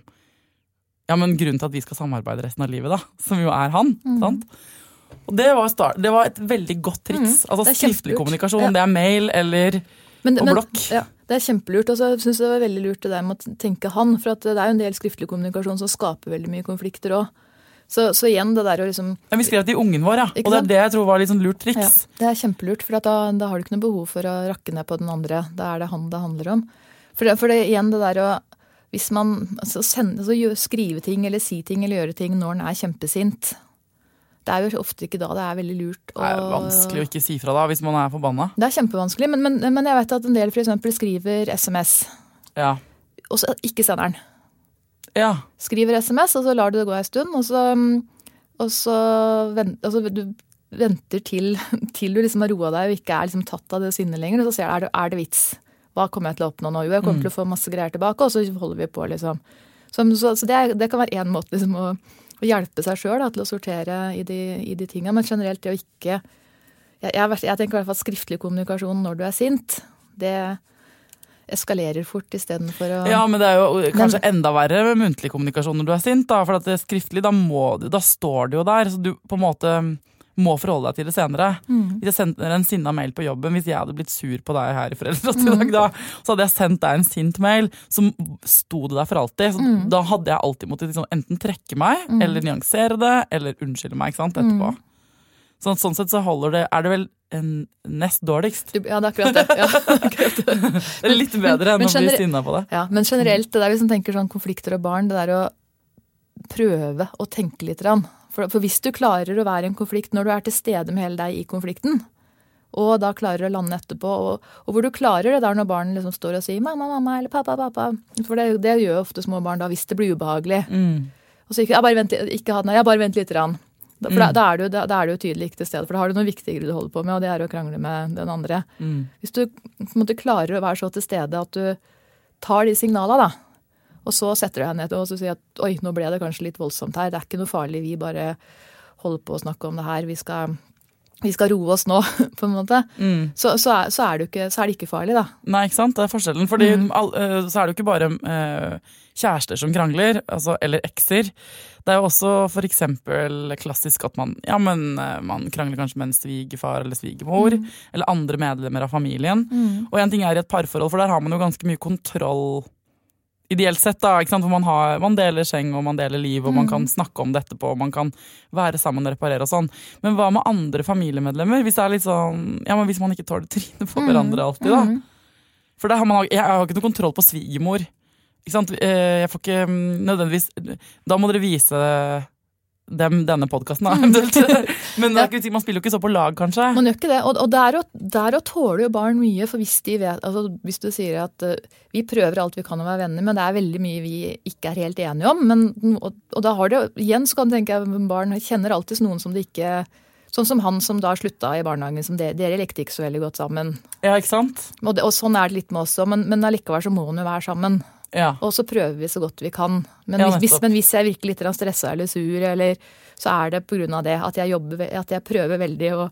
Speaker 2: ja, men grunnen til at vi skal samarbeide resten av livet, da. Som jo er han. sant? Og det var, start, det var et veldig godt triks. altså
Speaker 3: er
Speaker 2: Skriftlig kommunikasjon,
Speaker 3: Ja.
Speaker 2: det er mail eller
Speaker 3: Men,
Speaker 2: Og
Speaker 3: men-
Speaker 2: blokk.
Speaker 3: Ja, det er kjempelurt. Og så syns jeg det var veldig lurt det der med å tenke han. For at det er jo en del skriftlig kommunikasjon som skaper veldig mye konflikter òg. Så, så igjen det der å liksom
Speaker 2: ja, Vi skrev til ungen vår, ja. Og det er det jeg tror var litt sånn lurt triks.
Speaker 3: Ja, det er kjempelurt, for at da, da har du ikke noe behov for å rakke ned på den andre. Da er det han det handler om. For det, for det igjen det der å Hvis man altså, sende, altså, skrive ting eller si ting eller gjøre ting når en er kjempesint Det er jo ofte ikke da det er veldig lurt å
Speaker 2: Det er vanskelig å ikke si fra da, hvis man er forbanna.
Speaker 3: Det er kjempevanskelig, men, men, men jeg vet at en del f.eks. skriver SMS,
Speaker 2: Ja.
Speaker 3: og så ikke sender den.
Speaker 2: ja.
Speaker 3: skriver SMS, og så lar du det gå en stund, og så, og så vent, altså, du venter til, til du liksom har roa deg og ikke er liksom tatt av det sinnet lenger, og så ser du er det, er det vits. Hva kommer jeg til å oppnå nå? Jo, jeg kommer til å få masse greier tilbake, og så holder vi på, liksom. Så, så, så det, det kan være én måte liksom, å, å hjelpe seg sjøl til å sortere i de, i de tinga, men generelt det å ikke jeg, jeg, jeg tenker i hvert fall skriftlig kommunikasjon når du er sint, det eskalerer fort istedenfor å
Speaker 2: Ja, men det er jo kanskje enda verre med muntlig kommunikasjon når du er sint. Da, for at det er skriftlig, da, må, du- da står det jo der. Så du på en måte må forholde deg til det senere. Hvis jeg sender en sinna mail på jobben, hvis jeg hadde blitt sur på deg her i Foreldrenes dag, da, så hadde jeg sendt deg en sint mail, så sto det der for alltid. Så Da hadde jeg alltid måttet liksom, enten trekke meg, eller nyansere det, eller unnskylde meg ikke sant, etterpå. Sånn, sånn sett så holder det Er det vel en nest dårligst?
Speaker 3: Ja, det er akkurat det. Ja, akkurat det.
Speaker 2: er litt bedre enn å bli sinna på det.
Speaker 3: Ja, men generelt, det der hvis man tenker sånn konflikter og barn, det der å prøve å tenke litt. grann. For, for hvis du klarer å være i en konflikt når du er til stede med hele deg i konflikten, og da klarer å lande etterpå, og, og hvor du klarer det der når barn liksom står og sier 'mamma, mamma' eller 'pappa, pappa', for det, det gjør ofte små barn da hvis det blir ubehagelig. Og så ikke, jeg bare vent, ikke ha den ja, bare vent litt. Rann. Da, for da, da, er du, da, da er du tydelig ikke til stede, for da har du noe viktigere du holder på med, og det er å krangle med den andre. Hvis du på en måte klarer å være så til stede at du tar de signalene da. Og så setter du deg ned og så sier at oi, nå ble det kanskje litt voldsomt her. Det er ikke noe farlig, vi bare holder på å snakke om det her. Vi skal, vi skal roe oss nå, på en måte. Så, så, er, så, er ikke, så, er det ikke farlig, da.
Speaker 2: Nei, ikke sant. Det er forskjellen. Fordi all, eh, så er det jo ikke bare uh, kjærester som krangler, altså, eller ekser. Det er jo også f.eks. klassisk at man, ja, men, eh, man krangler kanskje med en svigerfar eller svigermor. Eller andre medlemmer av familien. Og en ting er i et parforhold, for der har man jo ganske mye kontroll ideelt sett, da, ikke sant? for man, har, man deler seng og man deler liv, og man kan snakke om det etterpå, og man kan være sammen og reparere og sånn. Men hva med andre familiemedlemmer? Hvis det er litt sånn, ja, men hvis man ikke tåler trynet på hverandre alltid, da. For der har man, jeg har ikke noe kontroll på svigermor. Ikke sant? Eh, Jeg får ikke mm, nødvendigvis Da må dere vise dem denne podkasten, da, eventuelt. Men det er ikke- man spiller jo ikke så på lag, kanskje.
Speaker 3: Man gjør ikke det. Og, og der, der og tåler jo barn mye. For hvis de vet altså Hvis du sier at uh, vi prøver alt vi kan å være venner, men det er veldig mye vi ikke er helt enige om. Men, og, og da har det igjen så kan du tenke at barn kjenner alltid noen som de ikke Sånn som han som da slutta i barnehagen. som Dere, dere lekte ikke så veldig godt sammen.
Speaker 2: Ja, ikke sant?
Speaker 3: Og, det, og sånn er det litt med oss òg, men, men allikevel så må hun jo være sammen.
Speaker 2: Ja.
Speaker 3: Og så prøver vi så godt vi kan. Men,
Speaker 2: Ja,
Speaker 3: hvis, men hvis jeg virker litt stressa eller sur, eller, så er det pga. det at jeg, jobber, at jeg prøver veldig å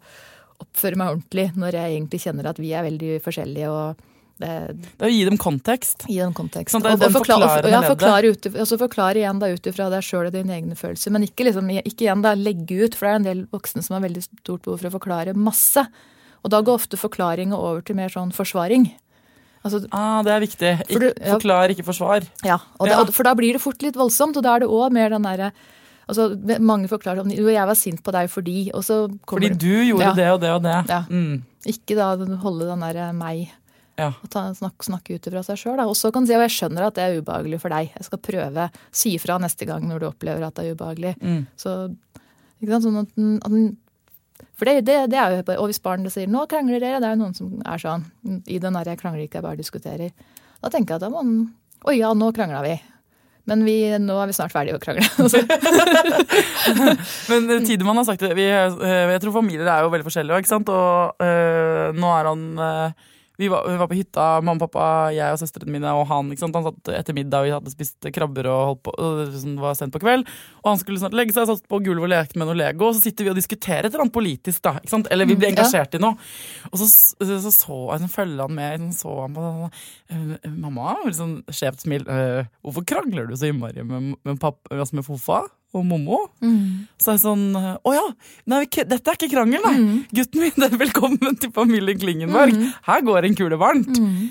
Speaker 3: oppføre meg ordentlig når jeg egentlig kjenner at vi er veldig forskjellige. og det,
Speaker 2: Det er å gi dem kontekst.
Speaker 3: Gi dem kontekst.
Speaker 2: Sånn,
Speaker 3: Og- og forklare,
Speaker 2: og,
Speaker 3: ja, forklare ut, og så forklare igjen da ut ifra deg sjøl og dine egne følelser. Men ikke, liksom, ikke igjen da legge ut, for det er en del voksne som har veldig stort behov for å forklare masse. Og da går ofte forklaringa over til mer sånn forsvaring. Altså,
Speaker 2: Ah, det er viktig.
Speaker 3: For du- ja.
Speaker 2: forklar, ikke forsvar.
Speaker 3: Ja, og det,
Speaker 2: Ja.
Speaker 3: og, for da blir det fort litt voldsomt, og da er det òg mer den derre altså, Mange forklarer sånn Jo, jeg var sint på deg fordi Og så
Speaker 2: Fordi du gjorde
Speaker 3: Ja.
Speaker 2: det og det og det.
Speaker 3: Ja.
Speaker 2: Mm.
Speaker 3: Ikke da holde den derre meg
Speaker 2: Ja.
Speaker 3: og ta, snakke, snakke ut ifra seg sjøl. Og så kan du si og jeg skjønner at det er ubehagelig for deg. Jeg skal prøve. Si ifra neste gang når du opplever at det er ubehagelig.
Speaker 2: Mm.
Speaker 3: Så, sånn at, den- at den- For det, det, det er jo Og hvis barnet sier 'nå krangler dere', det er jo noen som er sånn i den der 'jeg krangler ikke, jeg bare diskuterer'. Da tenker jeg at da må man Oi, ja, nå krangla vi. Men vi, nå er vi snart ferdige å krangle. Altså,
Speaker 2: Men Tidemann har sagt det. Vi, eh, jeg tror familier er jo veldig forskjellige. Ikke sant? Og øh, nå er han eh, vi, var, vi var på hytta, mamma, pappa, jeg og søstrene mine og han. Han satt etter middag, og vi hadde spist krabber og holdt på, liksom var sent på kveld. Og han skulle snart legge seg, satt på gulvet og lekte med noe Lego. Og så sitter vi og diskuterer et eller annet politisk, da. Ikke sant? Eller vi blir
Speaker 3: Mm,
Speaker 2: engasjert i noe. Og så så, så, så jeg, så følger han med, så, så han på eh, Mamma, litt sånn skjevt smil. eh, hvorfor krangler du så innmari med, med, pappa, altså med Fofa og Mommo? Så er det sånn Å ja! Nei, dette er ikke krangel, nei! Gutten min, det er velkommen til familien Klingenberg. Her går en kule varmt.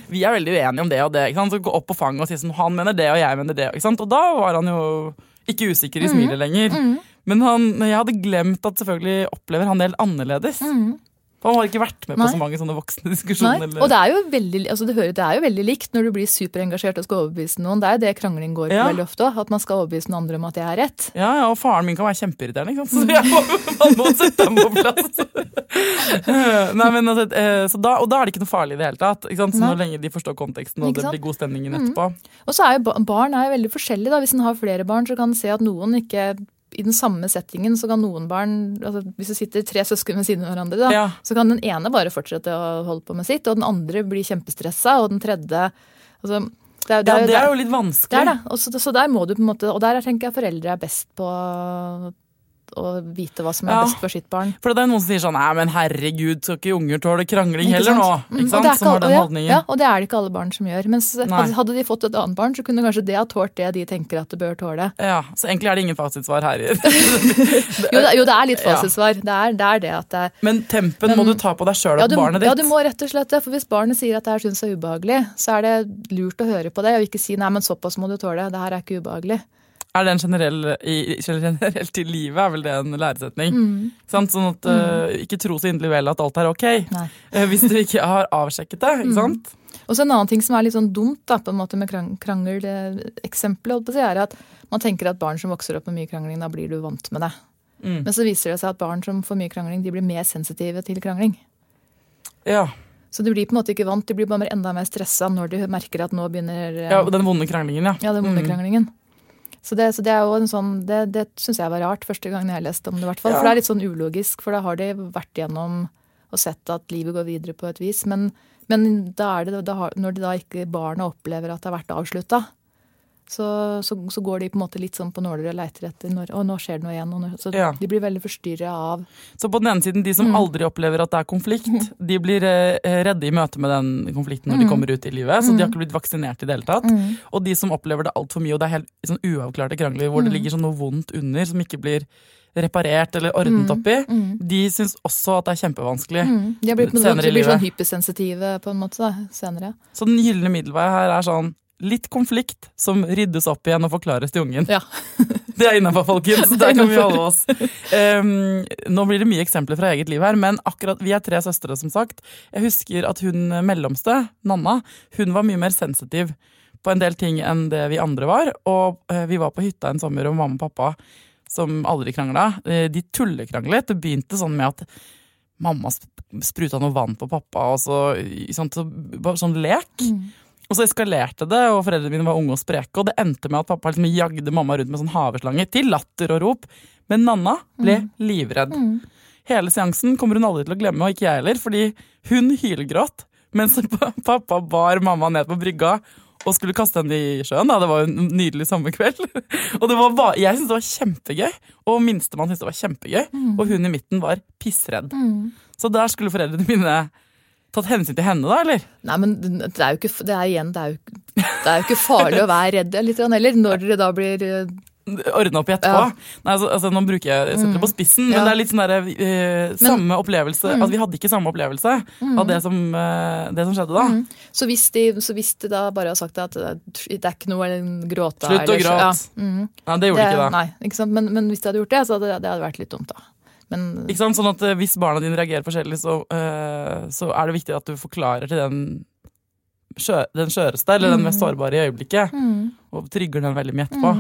Speaker 2: Vi er veldig uenige om det og det. Ikke sant? Så gå opp på fanget og si sånn Han mener det, og jeg mener det. Ikke sant? Og da var han jo ikke usikker i smilet lenger. Men han, jeg hadde glemt at selvfølgelig opplever han det helt annerledes. For han har ikke vært med på
Speaker 3: Nei.
Speaker 2: så mange sånne voksne diskusjoner. Nei.
Speaker 3: og det er, jo veldig, altså det, hører, det er jo veldig likt når du blir superengasjert og skal overbevise noen. Det er jo det krangling går på
Speaker 2: Ja.
Speaker 3: veldig ofte. At man skal overbevise noen andre om at jeg har rett.
Speaker 2: Ja, ja, og faren min kan være kjempeirriterende, ikke sant? så jeg må, man må sette ham på plass. Nei, men altså, eh, så da, og da er det ikke noe farlig i det hele tatt, ikke sant? så når lenge de forstår konteksten og det blir god stemning etterpå.
Speaker 3: Og så er jo barn er jo veldig forskjellige. da. Hvis en har flere barn, så kan en se at noen ikke i den samme settingen så kan noen barn altså Hvis det sitter tre søsken ved siden av hverandre, da,
Speaker 2: Ja.
Speaker 3: så kan den ene bare fortsette å holde på med sitt, og den andre blir kjempestressa, og den tredje altså, det er,
Speaker 2: Ja, det er jo litt vanskelig.
Speaker 3: Det er det. Og så, så der må du på en måte Og der tenker jeg foreldre er best på å vite hva som er
Speaker 2: Ja.
Speaker 3: best for sitt barn.
Speaker 2: For det er noen som sier sånn Nei, men herregud, skal ikke unger tåle krangling heller nå?
Speaker 3: Mm,
Speaker 2: Ikke sant?
Speaker 3: Ikke er
Speaker 2: Som har den holdningen.
Speaker 3: Ja, og det er det ikke alle barn som gjør. Mens
Speaker 2: Nei.
Speaker 3: hadde, de fått et annet barn, så kunne kanskje det ha tålt det de tenker at det bør tåle.
Speaker 2: Ja, Så egentlig er det ingen fasitsvar her.
Speaker 3: Jo, det, jo, det er litt
Speaker 2: Ja.
Speaker 3: Det, er, det er det at det
Speaker 2: Men tempen må du ta på deg sjøl
Speaker 3: ja
Speaker 2: og
Speaker 3: du,
Speaker 2: barnet ditt.
Speaker 3: ja, du må rett og slett det. For hvis barnet sier at det her syns er ubehagelig, så er det lurt å høre på det, og ikke si nei, men såpass må du tåle. Det her er ikke ubehagelig.
Speaker 2: Er det en generell, i, generelt i livet, er vel det en læresetning?
Speaker 3: Mm.
Speaker 2: Sant? Sånn at eh, ikke tro så inderlig vel at alt er ok. Eh, hvis du ikke har avsjekket det. ikke sant?
Speaker 3: Og så en annen ting som er litt sånn dumt da, på en måte med krang krangeleksempelet, holdt på å si, er at man tenker at barn som vokser opp med mye krangling, da blir du vant med det.
Speaker 2: Mm.
Speaker 3: Men så viser det seg at barn som får mye krangling, de blir mer sensitive til krangling.
Speaker 2: Ja.
Speaker 3: Så de blir på en måte ikke vant, de blir bare enda mer stressa når de merker at nå begynner eh,
Speaker 2: ja, Den vonde kranglingen, ja.
Speaker 3: ja, den vonde
Speaker 2: Mm.
Speaker 3: kranglingen. Så det, så det er jo en sånn, det, det syns jeg var rart første gangen jeg leste om det. i hvert fall.
Speaker 2: Ja.
Speaker 3: For det er litt sånn ulogisk, for da har de vært gjennom og sett at livet går videre på et vis. Men, men da er det, da, har- når det da ikke barna opplever at det har vært avslutta, så, så, så går de på en måte litt sånn på nåler og leiter etter når, Og nå skjer det noe igjen. Og nå, så
Speaker 2: Ja.
Speaker 3: de blir veldig forstyrra av
Speaker 2: Så på den ene siden, de som
Speaker 3: Mm.
Speaker 2: aldri opplever at det er konflikt, de blir eh, redde i møte med den konflikten når de
Speaker 3: Mm.
Speaker 2: kommer ut i livet. Så de har ikke blitt vaksinert i det hele tatt. Og de som opplever det altfor mye, og det er helt sånn uavklarte krangler hvor det
Speaker 3: Mm.
Speaker 2: ligger sånn noe vondt under som ikke blir reparert eller ordnet opp i, de syns også at det er kjempevanskelig.
Speaker 3: Mm. De blir,
Speaker 2: Senere i
Speaker 3: de blir sånn hypersensitive på en måte da, senere.
Speaker 2: Så den gylne middelvei her er sånn litt konflikt som ryddes opp igjen og forklares til ungen.
Speaker 3: Ja.
Speaker 2: Det er innafor, folkens. Der kan vi holde oss. Um, nå blir det mye eksempler fra eget liv her, men akkurat, vi er tre søstre, som sagt. Jeg husker at hun mellomste, Nanna, hun var mye mer sensitiv på en del ting enn det vi andre var. Og uh, vi var på hytta en sommer, og mamma og pappa, som aldri krangla, uh, de tullekranglet. Det begynte sånn med at mamma sp- spruta noe vann på pappa, og så, sånt, så sånn lek. Og så eskalerte det, og foreldrene mine var unge og spreke. Og det endte med at pappa liksom jagde mamma rundt med sånn haveslange til latter og rop. Men Nanna ble livredd. Hele seansen kommer hun aldri til å glemme, og ikke jeg heller, fordi hun hylgråt mens pappa bar mamma ned på brygga og skulle kaste henne i sjøen. Da. Det var jo en nydelig sommerkveld. Og det var bare, jeg syntes det var kjempegøy, og minstemann syntes det var kjempegøy. Og hun i midten var pissredd. Så der skulle foreldrene mine tatt hensyn til henne, da, eller?
Speaker 3: Nei, men det er jo ikke, det er igjen, det er jo, det er jo ikke farlig å være redd litt heller, når dere da blir eh,
Speaker 2: ordne opp i etterpå.
Speaker 3: Ja. Mm.
Speaker 2: Nei, altså, altså, nå bruker jeg jeg setter det på spissen, men det er litt sånn derre eh, Samme opplevelse Altså, vi hadde ikke samme opplevelse av det som, eh, det som skjedde da.
Speaker 3: Så hvis, de, så hvis de da bare har sagt at det det er ikke noe gråte
Speaker 2: Slutt å gråte.
Speaker 3: Ja, mm.
Speaker 2: Nei, det gjorde de ikke da.
Speaker 3: Nei, ikke sant? Men, men hvis de hadde gjort det, så hadde det hadde vært litt dumt, da. Men
Speaker 2: Ikke sant? Sånn at eh, Hvis barna dine reagerer forskjellig, så, uh, så er det viktig at du forklarer til den, skjø, den skjøreste, eller den mest sårbare i øyeblikket, og trygger den veldig mye etterpå.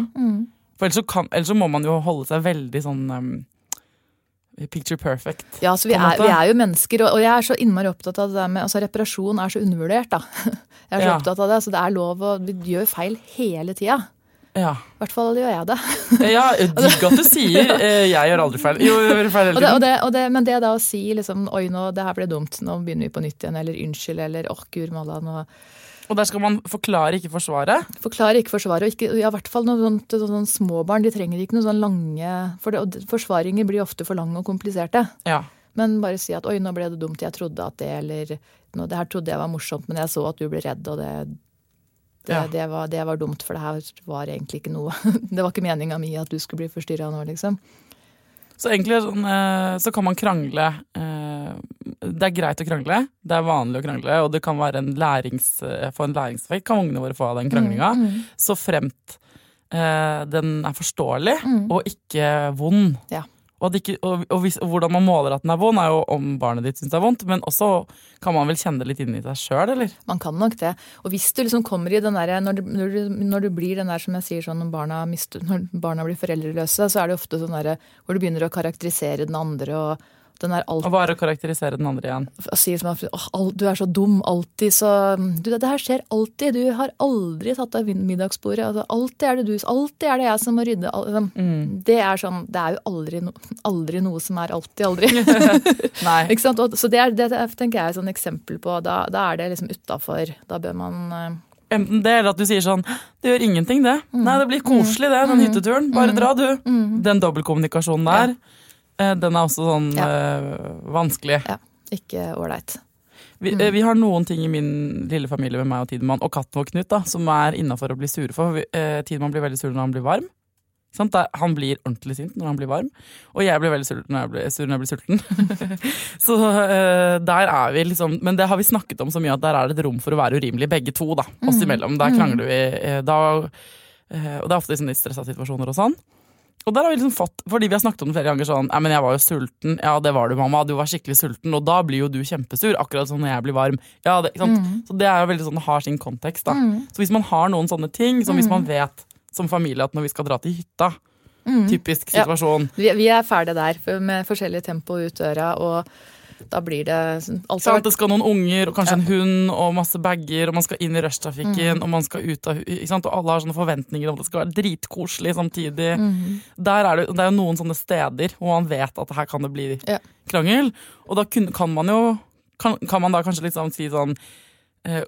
Speaker 2: For ellers så, kan, ellers så må man jo holde seg veldig sånn um, picture perfect.
Speaker 3: ja, så vi er, vi er jo mennesker, og jeg er så innmari opptatt av det der med altså Reparasjon er så undervurdert, da. Jeg er så
Speaker 2: Ja.
Speaker 3: opptatt av det. Så det er lov å Vi gjør feil hele tida.
Speaker 2: Ja.
Speaker 3: I hvert fall gjør jeg det.
Speaker 2: ja Digg at du sier eh, 'jeg gjør aldri feil'. Jo, jeg gjør feil hele
Speaker 3: tiden. og det, og det, men det da å si liksom Oi, nå, det her ble dumt. Nå begynner vi på nytt igjen. Eller unnskyld. Eller åh, gud malla. Nå
Speaker 2: Og der skal man forklare, ikke forsvare.
Speaker 3: Forklare, ikke forsvare. Og ikke, ja, i hvert fall noen sånn, til sånne små. De trenger ikke noen sånn lange For det, forsvaringer blir ofte for lange og kompliserte.
Speaker 2: Ja.
Speaker 3: Men bare si at oi, nå ble det dumt, jeg trodde at det, eller nå, det her trodde jeg var morsomt, men jeg så at du ble redd, og det,
Speaker 2: Ja.
Speaker 3: det, var, det var dumt, for det her var egentlig ikke noe Det var ikke meninga mi at du skulle bli forstyrra nå, liksom.
Speaker 2: Så egentlig sånn, eh, så kan man krangle. eh, Det er greit å krangle, det er vanlig å krangle, og det kan være en lærings, eh, få en læringseffekt, kan ungene våre få av den kranglinga. Så fremt eh, den er forståelig og ikke vond.
Speaker 3: Ja.
Speaker 2: Og, ikke, og, og, hvis, og hvordan man måler at den er vond, er jo om barnet ditt syns det er vondt, men også kan man vel kjenne det litt inni seg sjøl, eller?
Speaker 3: Man kan nok det. Og hvis du liksom kommer i den der, når, når, når du blir den der som jeg sier sånn barna, mister, når barna blir foreldreløse, så er det ofte sånn der hvor du begynner å karakterisere den andre og den er alt
Speaker 2: Og bare å karakterisere den andre igjen.
Speaker 3: Si som at «Åh, du er så dum, alltid så du, Det her skjer alltid, du har aldri tatt deg middagsbordet. Altså, alltid er det du, alltid er det jeg som må rydde. liksom.
Speaker 2: Mm.
Speaker 3: Det er sånn, det er jo aldri, no, aldri noe som er alltid, aldri. Ikke sant? Og, så det, er, det tenker jeg er et sånn eksempel på. Da, da er det liksom utafor. Da bør man eh,
Speaker 2: Enten det, eller at du sier sånn Det gjør ingenting, det. Nei, det blir koselig, det, den hytteturen. Bare dra, du. Den dobbeltkommunikasjonen der, eh, den er også sånn
Speaker 3: Ja.
Speaker 2: øh, vanskelig.
Speaker 3: Ja, ikke ålreit.
Speaker 2: Vi, mm. vi har noen ting i min lille familie med meg og Tidemann og katten vår Knut da, som er innafor å bli sure for. Eh, Tidemann blir veldig sur når han blir varm. Han blir ordentlig sint når han blir varm. Og jeg blir veldig sur når jeg blir, sur når jeg blir sulten. så eh, der er vi liksom Men det har vi snakket om så mye at der er det et rom for å være urimelig, begge to. da, Oss imellom. Der krangler vi. eh, Da, eh, og det er ofte liksom i stressa situasjoner og sånn. Og der har vi liksom fått, fordi vi har snakket om det flere ganger sånn Ja, men jeg var jo sulten. Ja, det var du, mamma. Du var skikkelig sulten. Og da blir jo du kjempesur, akkurat sånn når jeg blir varm. Ja, det, sant? Så det er jo veldig sånn, har sin kontekst, da. Så hvis man har noen sånne ting, som hvis man vet som familie at når vi skal dra til hytta Typisk
Speaker 3: Ja.
Speaker 2: situasjon.
Speaker 3: Vi, vi er ferdige der med forskjellig tempo ut døra, og da blir det sånn- alt har
Speaker 2: Sant? Det skal noen unger og kanskje en hund og masse bager, og man skal inn i rushtrafikken, og man skal ut av ikke sant? Og alle har sånne forventninger om at det skal være dritkoselig samtidig. Der er det, det er jo noen sånne steder hvor man vet at her kan det bli
Speaker 3: Ja.
Speaker 2: krangel. Og da kun, kan man jo kan, kan man da kanskje liksom si sånn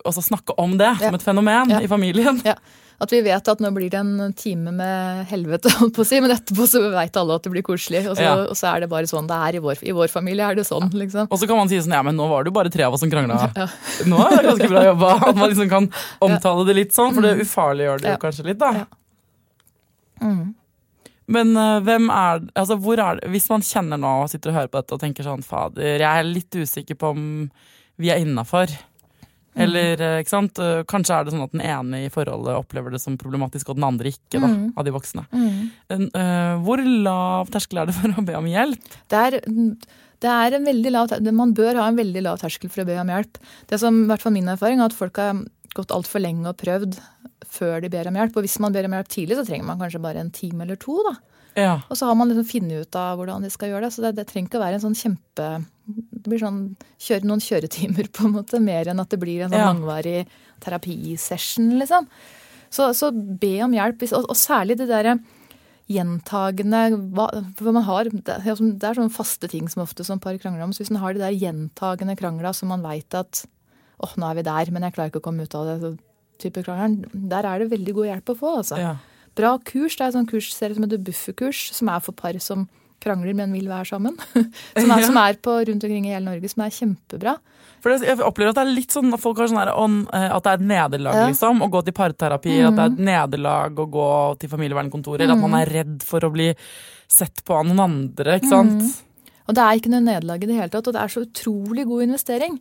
Speaker 2: også snakke om det
Speaker 3: Ja.
Speaker 2: som et fenomen
Speaker 3: Ja.
Speaker 2: i familien.
Speaker 3: Ja. At vi vet at nå blir det en time med helvete, på å si, men etterpå så veit alle at det blir koselig. Og så,
Speaker 2: Ja.
Speaker 3: og så er det bare sånn det er i vår, i vår familie. er det sånn, liksom.
Speaker 2: Og så kan man si sånn ja, men nå var det jo bare tre av oss som krangla.
Speaker 3: Ja.
Speaker 2: Nå er det ganske bra jobba. At man liksom kan omtale det litt sånn, for det ufarliggjør det jo
Speaker 3: Mm.
Speaker 2: Kanskje litt, da.
Speaker 3: Ja. Mm.
Speaker 2: Men eh, hvem er Altså, hvor er det Hvis man kjenner nå og sitter og hører på dette og tenker sånn fader, jeg er litt usikker på om vi er innafor.
Speaker 3: Mm.
Speaker 2: Eller, eh, ikke sant. Eh, Kanskje er det sånn at den ene i forholdet opplever det som problematisk, og den andre ikke, da,
Speaker 3: Mm.
Speaker 2: av de voksne. En, eh, hvor lav terskel er det for å be om hjelp?
Speaker 3: Det er, det er en veldig lav, Man bør ha en veldig lav terskel for å be om hjelp. Det som, i hvert fall min erfaring, er at folk har gått altfor lenge og prøvd før de ber om hjelp. Og hvis man ber om hjelp tidlig, så trenger man kanskje bare en time eller to. da.
Speaker 2: Ja.
Speaker 3: Og så har man liksom funnet ut av hvordan de skal gjøre det. Så det, det trenger ikke å være en sånn kjempe Det blir sånn kjøre, noen kjøretimer, på en måte, mer enn at det blir en sånn
Speaker 2: Ja.
Speaker 3: langvarig terapisession, liksom. Så, så be om hjelp. Og, og særlig det derre gjentagende hva, for man har, det, er sånne faste ting som ofte som par krangler om. Så hvis man har de der gjentagende krangla som man veit at åh, nå er vi der, men jeg klarer ikke å komme ut av det, så type krangelen, der er det veldig god hjelp å få. altså.
Speaker 2: ja.
Speaker 3: Bra kurs. Det er en sånn kursserie som heter Bufferkurs, som er for par som krangler, men vil være sammen. Som er, som er på rundt omkring i hele Norge, som er kjempebra.
Speaker 2: For det, jeg opplever at det er litt sånn at folk har sånn her, eh, at det er et nederlag
Speaker 3: Ja.
Speaker 2: liksom, å gå til parterapi. At det er et nederlag å gå til familievernkontorer. At man er redd for å bli sett på av noen andre. ikke sant?
Speaker 3: Og det er ikke noe nederlag i det hele tatt, og det er så utrolig god investering.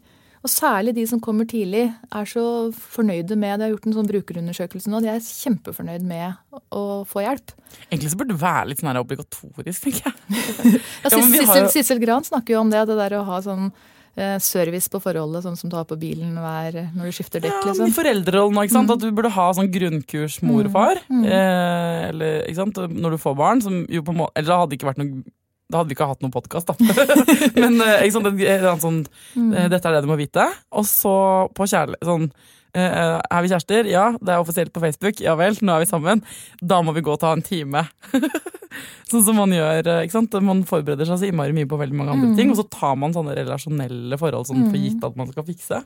Speaker 3: Og særlig de som kommer tidlig, er så fornøyde med det. Jeg har gjort en sånn brukerundersøkelse nå, de er kjempefornøyd med å, få hjelp.
Speaker 2: Egentlig så burde det være litt sånn her obligatorisk, tenker jeg.
Speaker 3: Ja,
Speaker 2: Ja, har
Speaker 3: Sissel, Sissel Gran snakker jo om det, det der å ha sånn eh, service på forholdet, sånn som du har på bilen hver, når du skifter dekk.
Speaker 2: Ja,
Speaker 3: liksom.
Speaker 2: I foreldrerollen, ikke sant? At du burde ha sånn grunnkurs mor og far.
Speaker 3: Mm.
Speaker 2: Eh, eller, ikke sant? Når du får barn. Som jo på må eller da hadde det ikke vært noe da hadde vi ikke hatt noen podkast, da. Men sånn,
Speaker 3: Mm.
Speaker 2: eh, dette er det du må vite. Og så på kjærlighet sånn eh, Er vi kjærester? Ja. Det er offisielt på Facebook. Ja vel, nå er vi sammen. Da må vi gå og ta en time. sånn som man gjør. ikke sant? Man forbereder seg så innmari mye på veldig mange andre
Speaker 3: Mm.
Speaker 2: ting, og så tar man sånne relasjonelle forhold sånn for gitt at man skal fikse.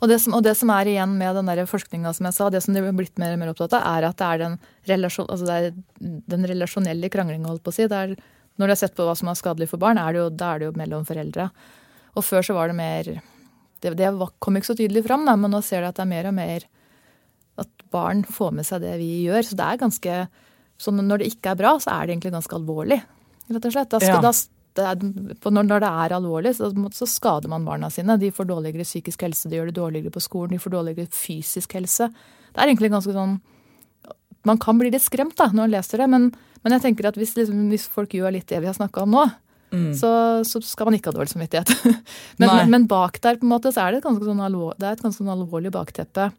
Speaker 3: Og det, som, og det som er igjen med den forskninga, som jeg sa, det som de har blitt mer og mer opptatt av, er at det er den, relasjon, altså det er den relasjonelle kranglinga, holdt på å si. Det er, når du har sett på hva som er skadelig for barn, er det jo, da er det jo mellom foreldre. Og før så var det mer Det, det kom ikke så tydelig fram, da, men nå ser du at det er mer og mer at barn får med seg det vi gjør. Så det er ganske Så når det ikke er bra, så er det egentlig ganske alvorlig, rett og slett. Da skal,
Speaker 2: Ja.
Speaker 3: da, det når, når det er alvorlig, så, så skader man barna sine. De får dårligere psykisk helse, de gjør det dårligere på skolen, de får dårligere fysisk helse. Det er egentlig ganske sånn Man kan bli litt skremt da, når man leser det, men, men jeg tenker at hvis, liksom, hvis folk gjør litt det vi har snakka om nå, så, så skal man ikke ha dårlig samvittighet. men, men, men bak der på en måte, så er det et ganske sånn, alvor, det er et ganske sånn alvorlig bakteppe.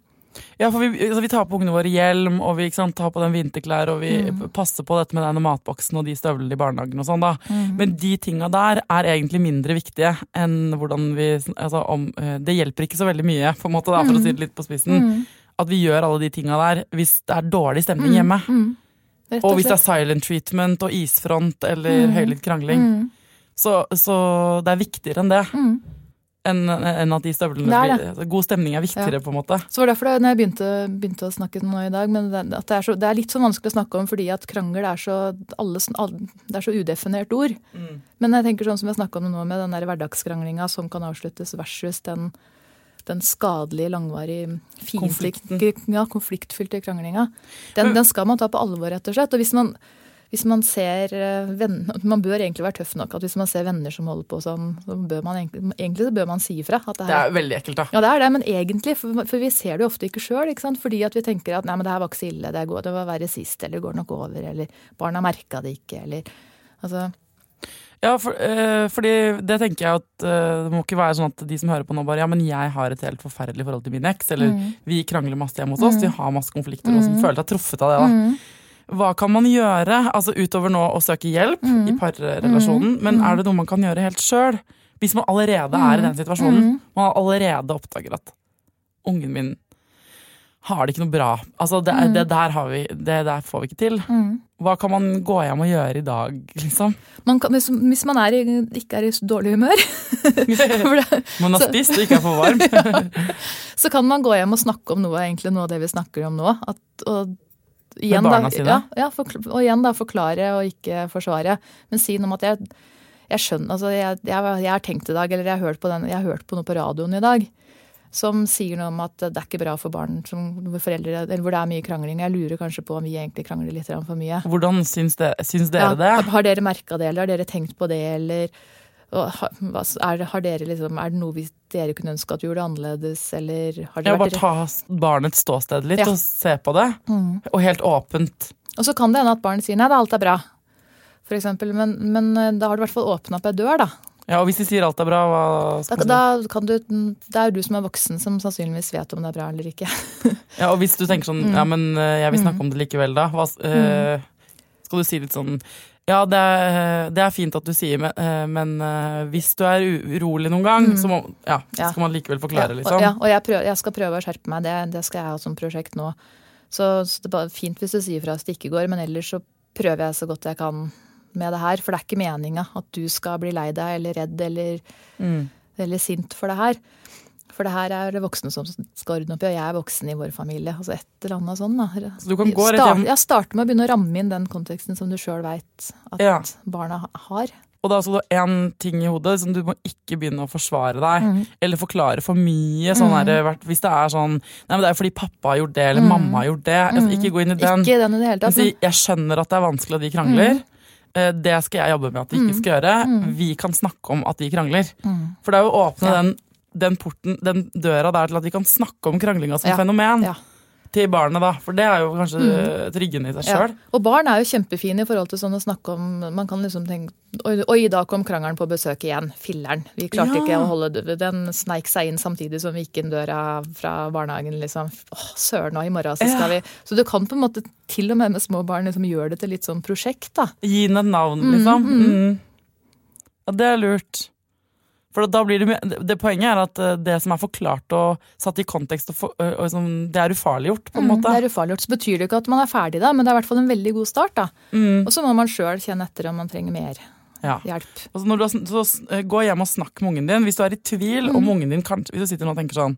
Speaker 2: Ja, for vi, altså, vi tar på ungene våre hjelm, og vi sant, tar på den vinterklær, og vi
Speaker 3: Mm.
Speaker 2: passer på dette med denne matboksen og de støvlene i barnehagen og sånn, da.
Speaker 3: Mm.
Speaker 2: Men de tinga der er egentlig mindre viktige enn hvordan vi altså, om, eh, Det hjelper ikke så veldig mye, på en måte, da, for
Speaker 3: Mm.
Speaker 2: å si det litt på spissen, at vi gjør alle de tinga der hvis det er dårlig
Speaker 3: Mm.
Speaker 2: stemning hjemme.
Speaker 3: Rett
Speaker 2: Og hvis det er silent treatment og isfront eller høylytt krangling. Så, så det er viktigere enn det. Enn en at de støvlene
Speaker 3: Det det.
Speaker 2: blir altså, God stemning er viktigere, på en måte.
Speaker 3: Så var det derfor det, når jeg begynte, begynte å snakke nå i dag, men det, at det, er så, det er litt sånn vanskelig å snakke om fordi at krangel er så, alle, det er så udefinert ord. Men jeg tenker sånn som jeg snakka om det nå med den der hverdagskranglinga som kan avsluttes, versus den, den skadelige, langvarige, fiendtlige, ja, konfliktfylte kranglinga. Den, den skal man ta på alvor, rett og slett. Og hvis man, hvis man ser eh, venner Man bør egentlig være tøff nok. at Hvis man ser venner som holder på sånn, så bør man egentlig, egentlig så bør man si ifra. Det
Speaker 2: Det er veldig ekkelt, da.
Speaker 3: ja, det er det, men egentlig, for, for vi ser det jo ofte ikke sjøl. Fordi at vi tenker at nei, men det her var ikke så ille, det, går, det var verre sist, eller det går nok over, eller barna merka det ikke, eller altså,
Speaker 2: Ja, for, eh, fordi det tenker jeg at eh, det må ikke være sånn at de som hører på nå bare Ja, men jeg har et helt forferdelig forhold til min eks, eller vi krangler masse hjemme hos oss, de har masse konflikter, og som føler seg truffet av det, da. Hva kan man gjøre, altså utover nå å søke hjelp i parrelasjonen, men er det noe man kan gjøre helt sjøl? Hvis man allerede er i den situasjonen, man allerede oppdager at ungen min har det ikke noe bra. Altså, det,
Speaker 3: Mm.
Speaker 2: det, der har vi, det der får vi ikke til. Hva kan man gå hjem og gjøre i dag, liksom?
Speaker 3: Man kan, hvis, hvis man er i, ikke er i så dårlig humør,
Speaker 2: Man har spist og ikke er for varm.
Speaker 3: så kan man gå hjem og snakke om noe, egentlig noe av det vi snakker om nå. At, og, igjen,
Speaker 2: barna
Speaker 3: da,
Speaker 2: sine?
Speaker 3: Ja, ja, for, og igjen da forklare og ikke forsvare. Men si noe om at jeg, jeg skjønner altså jeg, jeg, jeg har tenkt i dag, eller jeg har, hørt på den, jeg har hørt på noe på radioen i dag som sier noe om at det er ikke bra for barn som, hvor, foreldre, eller hvor det er mye krangling. Jeg lurer kanskje på om vi egentlig krangler litt for mye.
Speaker 2: Hvordan syns, det, syns dere
Speaker 3: Ja,
Speaker 2: det?
Speaker 3: har- dere merka det, eller har dere tenkt på det, eller er, har dere liksom, er det noe vi, dere kunne ønske at vi gjorde annerledes, eller har
Speaker 2: Ja,
Speaker 3: vært
Speaker 2: bare ta barnets ståsted litt
Speaker 3: Ja.
Speaker 2: og se på det. Og helt åpent.
Speaker 3: Og så kan det hende at barnet sier nei, det er alt er bra, for eksempel, men, men eh, da har du i hvert fall åpna opp ei dør, da.
Speaker 2: Ja, Og hvis de sier alt er bra, hva skal da,
Speaker 3: da kan du, det er jo du som er voksen som sannsynligvis vet om det er bra eller ikke.
Speaker 2: Ja, og hvis du tenker sånn
Speaker 3: Mm.
Speaker 2: Ja, men eh, jeg vil snakke om det likevel, da. Hva, eh, skal du si litt sånn Ja, det er, det er fint at du sier, men, eh, men hvis du er urolig noen gang, så, må, ja,
Speaker 3: Mm. Ja.
Speaker 2: skal man likevel
Speaker 3: Ja,
Speaker 2: forklare,
Speaker 3: og,
Speaker 2: liksom.
Speaker 3: ja, og jeg, prøver, jeg skal prøve å skjerpe meg, det, det skal jeg ha som prosjekt nå. Så, så det er bare fint hvis du sier fra hvis det ikke går, men ellers så prøver jeg så godt jeg kan med det her. For det er ikke meninga at du skal bli lei deg eller redd eller,
Speaker 2: Mm.
Speaker 3: eller sint for det her. For det her er det voksne som skal ordne opp i, og jeg er voksen i vår familie. Altså et eller annet sånn, da.
Speaker 2: Så du kan gå rett hjem
Speaker 3: Ja, starte med å begynne å ramme inn den konteksten som du sjøl veit at
Speaker 2: Ja.
Speaker 3: barna har.
Speaker 2: Og da skal du ha én ting i hodet. Som du må ikke begynne å forsvare deg.
Speaker 3: Mm.
Speaker 2: Eller forklare for mye. Sånn mm. der, hvis det er sånn Nei, men det er fordi pappa har gjort det, eller mamma har gjort det. Altså, ikke gå inn i den.
Speaker 3: Mm. Ikke den i det hele
Speaker 2: Men si jeg skjønner at det er vanskelig at de krangler.
Speaker 3: Mm.
Speaker 2: Eh, Det skal jeg jobbe med at de ikke skal gjøre. Vi kan snakke om at de krangler.
Speaker 3: Mm.
Speaker 2: For det er jo å åpne
Speaker 3: Ja.
Speaker 2: den, den porten, den døra der til at vi kan snakke om kranglinga som
Speaker 3: Ja.
Speaker 2: fenomen.
Speaker 3: Ja.
Speaker 2: Til barnet, da. For det er jo kanskje tryggende i seg
Speaker 3: Ja. Og barn er jo kjempefine i forhold til sånn å snakke om Man kan liksom tenke Oi, da kom krangelen på besøk igjen. Filler'n. Vi klarte
Speaker 2: Ja.
Speaker 3: ikke å holde Den sneik seg inn samtidig som vi gikk inn døra fra barnehagen, liksom. Åh, søren, og i morgen så skal
Speaker 2: Ja.
Speaker 3: vi Så du kan på en måte, til og med med små barn, liksom gjøre det til litt sånn prosjekt, da.
Speaker 2: Gi den et navn, liksom. Mm. Ja, det er lurt. For da blir det, det Poenget er at eh, det som er forklart og satt i kontekst, og, for, og liksom, det er ufarliggjort, på en
Speaker 3: Mm,
Speaker 2: måte.
Speaker 3: Det er ufarliggjort. Så betyr det ikke at man er ferdig da, men det er i hvert fall en veldig god start, da.
Speaker 2: Mm.
Speaker 3: Og så må man sjøl kjenne etter om man trenger mer
Speaker 2: Ja.
Speaker 3: hjelp.
Speaker 2: Og så når du har, så eh, Gå hjem og snakk med ungen din. Hvis du er i tvil
Speaker 3: Mm.
Speaker 2: om ungen din kanskje, Hvis du sitter nå og tenker sånn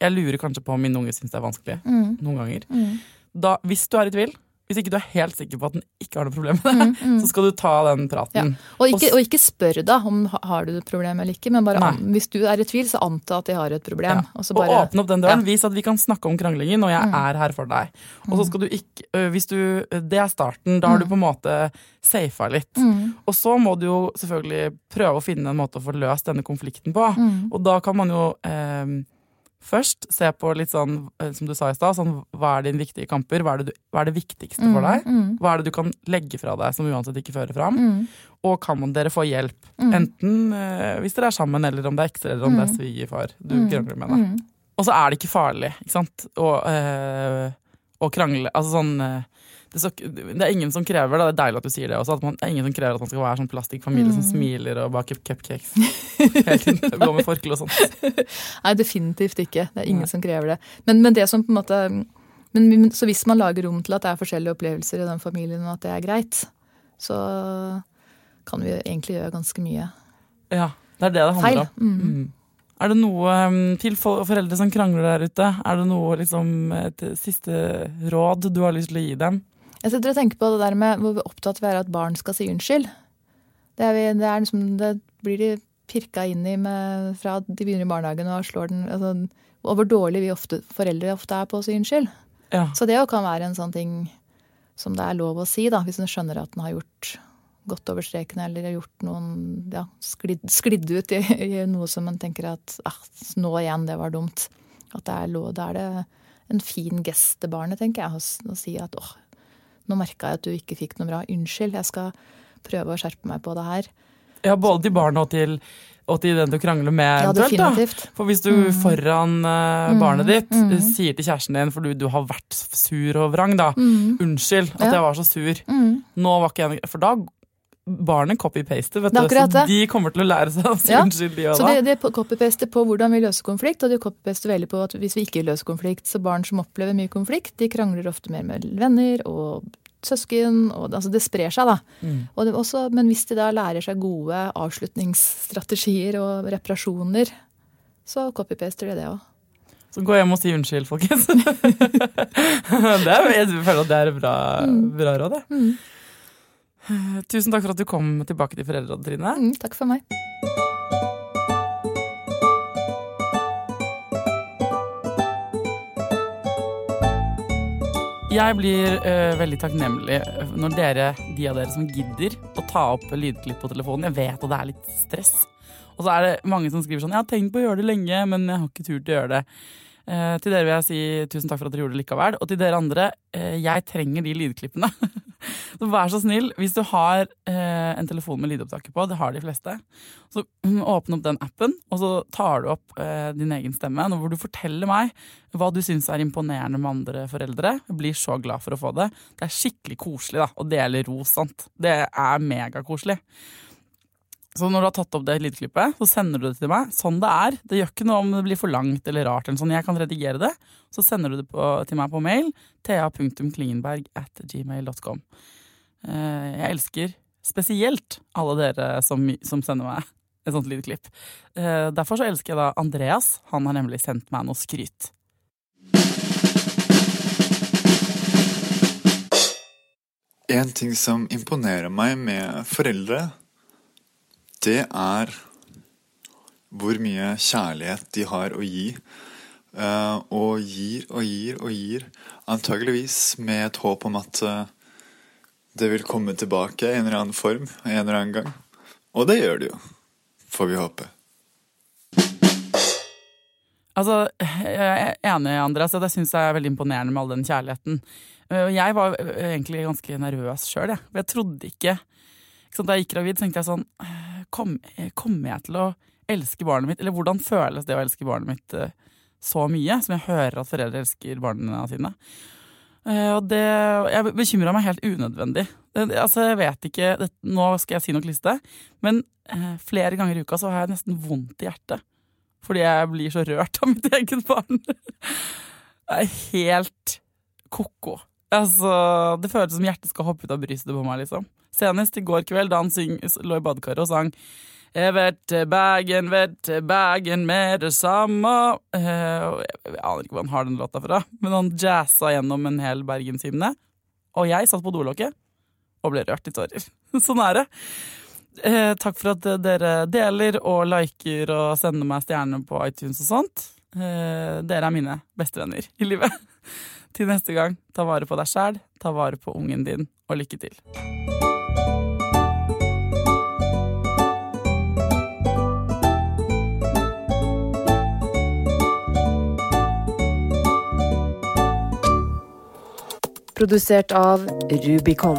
Speaker 2: Jeg lurer kanskje på om min unge syns det er vanskelig.
Speaker 3: Mm.
Speaker 2: Noen ganger. Da, hvis du er i tvil, hvis ikke du er helt sikker på at den ikke har noe problem med det, så skal du ta den
Speaker 3: praten. Ja. Og ikke,
Speaker 2: Og
Speaker 3: ikke spør da om ha- har du et problem eller ikke, men bare an, hvis du er i tvil, så anta at de har et problem.
Speaker 2: Ja.
Speaker 3: Og så
Speaker 2: Og åpne opp den døren.
Speaker 3: Ja.
Speaker 2: Vis at vi kan snakke om kranglingen, og jeg er her for deg. Og så skal du ikke Hvis du Det er starten. Da har du på en måte safa litt. Og så må du jo selvfølgelig prøve å finne en måte å få løst denne konflikten på. Og da kan man jo eh, først se på litt sånn, eh, som du sa i stad, sånn hva er dine viktige kamper? Hva er, det du, hva er det viktigste for deg? Hva er det du kan legge fra deg som uansett ikke fører fram? Og kan dere få hjelp? Enten eh, hvis dere er sammen, eller om det er ekser, eller om det er svigerfar du krangler med. Da. Og så er det ikke farlig, ikke sant? Å, eh, krangle. Altså sånn eh, det, så, det er ingen som krever det, det er deilig at du sier det også, at man, det er ingen som krever at man skal være sånn plastikkfamilie som smiler og baker cupcakes. Gå med forkle og sånt.
Speaker 3: Nei, definitivt ikke. Det er ingen som krever det. Men, men det som på en måte men, Så hvis man lager rom til at det er forskjellige opplevelser i den familien, og at det er greit, så kan vi egentlig gjøre ganske mye
Speaker 2: Ja, det er det det handler
Speaker 3: feil.
Speaker 2: om.
Speaker 3: Mm.
Speaker 2: Mm. Er det noe um, til foreldre som krangler der ute? Er det noe liksom et siste råd du har lyst til å gi dem?
Speaker 3: Jeg sitter og tenker på det der med hvor opptatt vi er av at barn skal si unnskyld. Det, er vi, det, er liksom, det blir de pirka inn i med, fra de begynner i barnehagen og slår den altså, Og hvor dårlig vi ofte, foreldre ofte er på å si unnskyld.
Speaker 2: Ja.
Speaker 3: Så det kan være en sånn ting som det er lov å si, da, hvis en skjønner at en har gjort gått over streken eller gjort noen ja, sklidd, sklidd ut i, i noe som en tenker at ah, nå igjen, det var dumt. At det er lov, da er det en fin gest til barnet, tenker jeg, å, å si at åh, nå merka jeg at du ikke fikk noe bra. Unnskyld, jeg skal prøve å skjerpe meg på det her.
Speaker 2: ja, både til barna og til, og til den du krangler med.
Speaker 3: Ja,
Speaker 2: eventuelt, da.
Speaker 3: definitivt. Mm.
Speaker 2: For hvis du foran uh, barnet ditt mm. sier til kjæresten din, for du, du har vært sur og vrang, da
Speaker 3: Mm.
Speaker 2: Unnskyld at
Speaker 3: Ja.
Speaker 2: jeg var så sur. Nå var ikke jeg For da, barnet copy-paster, vet
Speaker 3: er
Speaker 2: du. Så de kommer til å lære seg å si
Speaker 3: Ja,
Speaker 2: unnskyld, de
Speaker 3: Så
Speaker 2: òg,
Speaker 3: det,
Speaker 2: da.
Speaker 3: det copy-paster på hvordan vi løser konflikt, og de copy-paster veldig på at hvis vi ikke løser konflikt. Så barn som opplever mye konflikt, de krangler ofte mer med venner og søsken. og altså Det sprer seg, da.
Speaker 2: Mm.
Speaker 3: Og det også, men hvis de da lærer seg gode avslutningsstrategier og reparasjoner, så copy-paster de det òg.
Speaker 2: Så gå hjem og si unnskyld, folkens. det er, jeg føler at det er et bra, bra råd, det.
Speaker 3: Mm.
Speaker 2: Tusen takk for at du kom tilbake til Foreldrerådet, Trine.
Speaker 3: Mm, takk for meg.
Speaker 2: Jeg blir uh, veldig takknemlig når dere, de av dere som gidder å ta opp lydklipp på telefonen. Jeg vet at det er litt stress. Og så er det mange som skriver sånn Jeg har tenkt på å gjøre det lenge, men jeg har ikke turt å gjøre det. Eh, til dere vil jeg si tusen takk for at dere gjorde det likevel. Og til dere andre, eh, jeg trenger de lydklippene. så vær så snill, hvis du har eh, en telefon med lydopptaker på, det har de fleste, så åpne opp den appen, og så tar du opp din egen stemme, hvor du forteller meg hva du syns er imponerende med andre foreldre. Jeg blir så glad for å få det. Det er skikkelig koselig da, å dele ros, sant. Det er megakoselig. Så når du har tatt opp det lydklippet, så sender du det til meg. Sånn det er. Det gjør ikke noe om det blir for langt eller rart. eller sånn. Jeg kan redigere det. Så sender du det på, til meg på mail. thea.klingenberg at. Eh, Jeg elsker spesielt alle dere som, som sender meg et sånt lydklipp. Eh, Derfor så elsker jeg da Andreas. Han har nemlig sendt meg noe skryt.
Speaker 6: En ting som imponerer meg med foreldre, det er hvor mye kjærlighet de har å gi. Eh, og gir og gir og gir. Antageligvis med et håp om at eh, det vil komme tilbake i en eller annen form en eller annen gang. Og det gjør det jo, får vi håpe.
Speaker 2: Altså, jeg er enig, Andreas. og det syns jeg er veldig imponerende med all den kjærligheten. Eh, Jeg var egentlig ganske nervøs sjøl, jeg. For jeg trodde ikke, ikke Da jeg gikk gravid, tenkte jeg sånn kom, eh, Kommer jeg til å elske barnet mitt? Eller hvordan føles det å elske barnet mitt eh, så mye som jeg hører at foreldre elsker barna sine? Eh, Og det, Jeg bekymra meg helt unødvendig. Altså, jeg vet ikke, det, Nå skal jeg si noe kliste, men eh, flere ganger i uka så har jeg nesten vondt i hjertet. Fordi jeg blir så rørt av mitt eget barn. Det er helt ko-ko. Altså, det føles som hjertet skal hoppe ut av brystet på meg, liksom. Senest i går kveld da han syng, lå i badekaret og sang Jeg vet Bergen, vet Bergen med det samme eh, jeg aner ikke hvor han har den låta fra, men han jazza gjennom en hel bergenshymne. Og jeg satt på dolokket og ble rørt i tårer. sånn er det. Eh, takk for at dere deler og liker og sender meg stjerner på iTunes og sånt. Eh, dere er mine bestevenner i livet. Til neste gang, ta vare på deg sjæl, ta vare på ungen din, og lykke til.
Speaker 4: Produsert av Rubicon.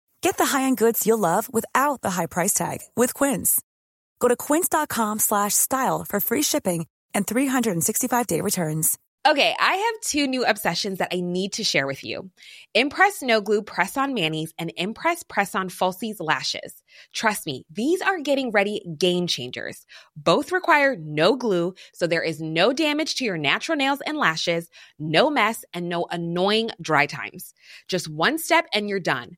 Speaker 7: Get the high-end goods you'll love without the high price tag with Quince. Go to quince.com slash style for free shipping and 365-day returns.
Speaker 8: Okay, I have two new obsessions that I need to share with you. Impress No Glue Press On Manis and Impress Press On Falsies Lashes. Trust me, these are getting ready game changers. Both require no glue, so there is no damage to your natural nails and lashes, no mess, and no annoying dry times. Just one step and you're done.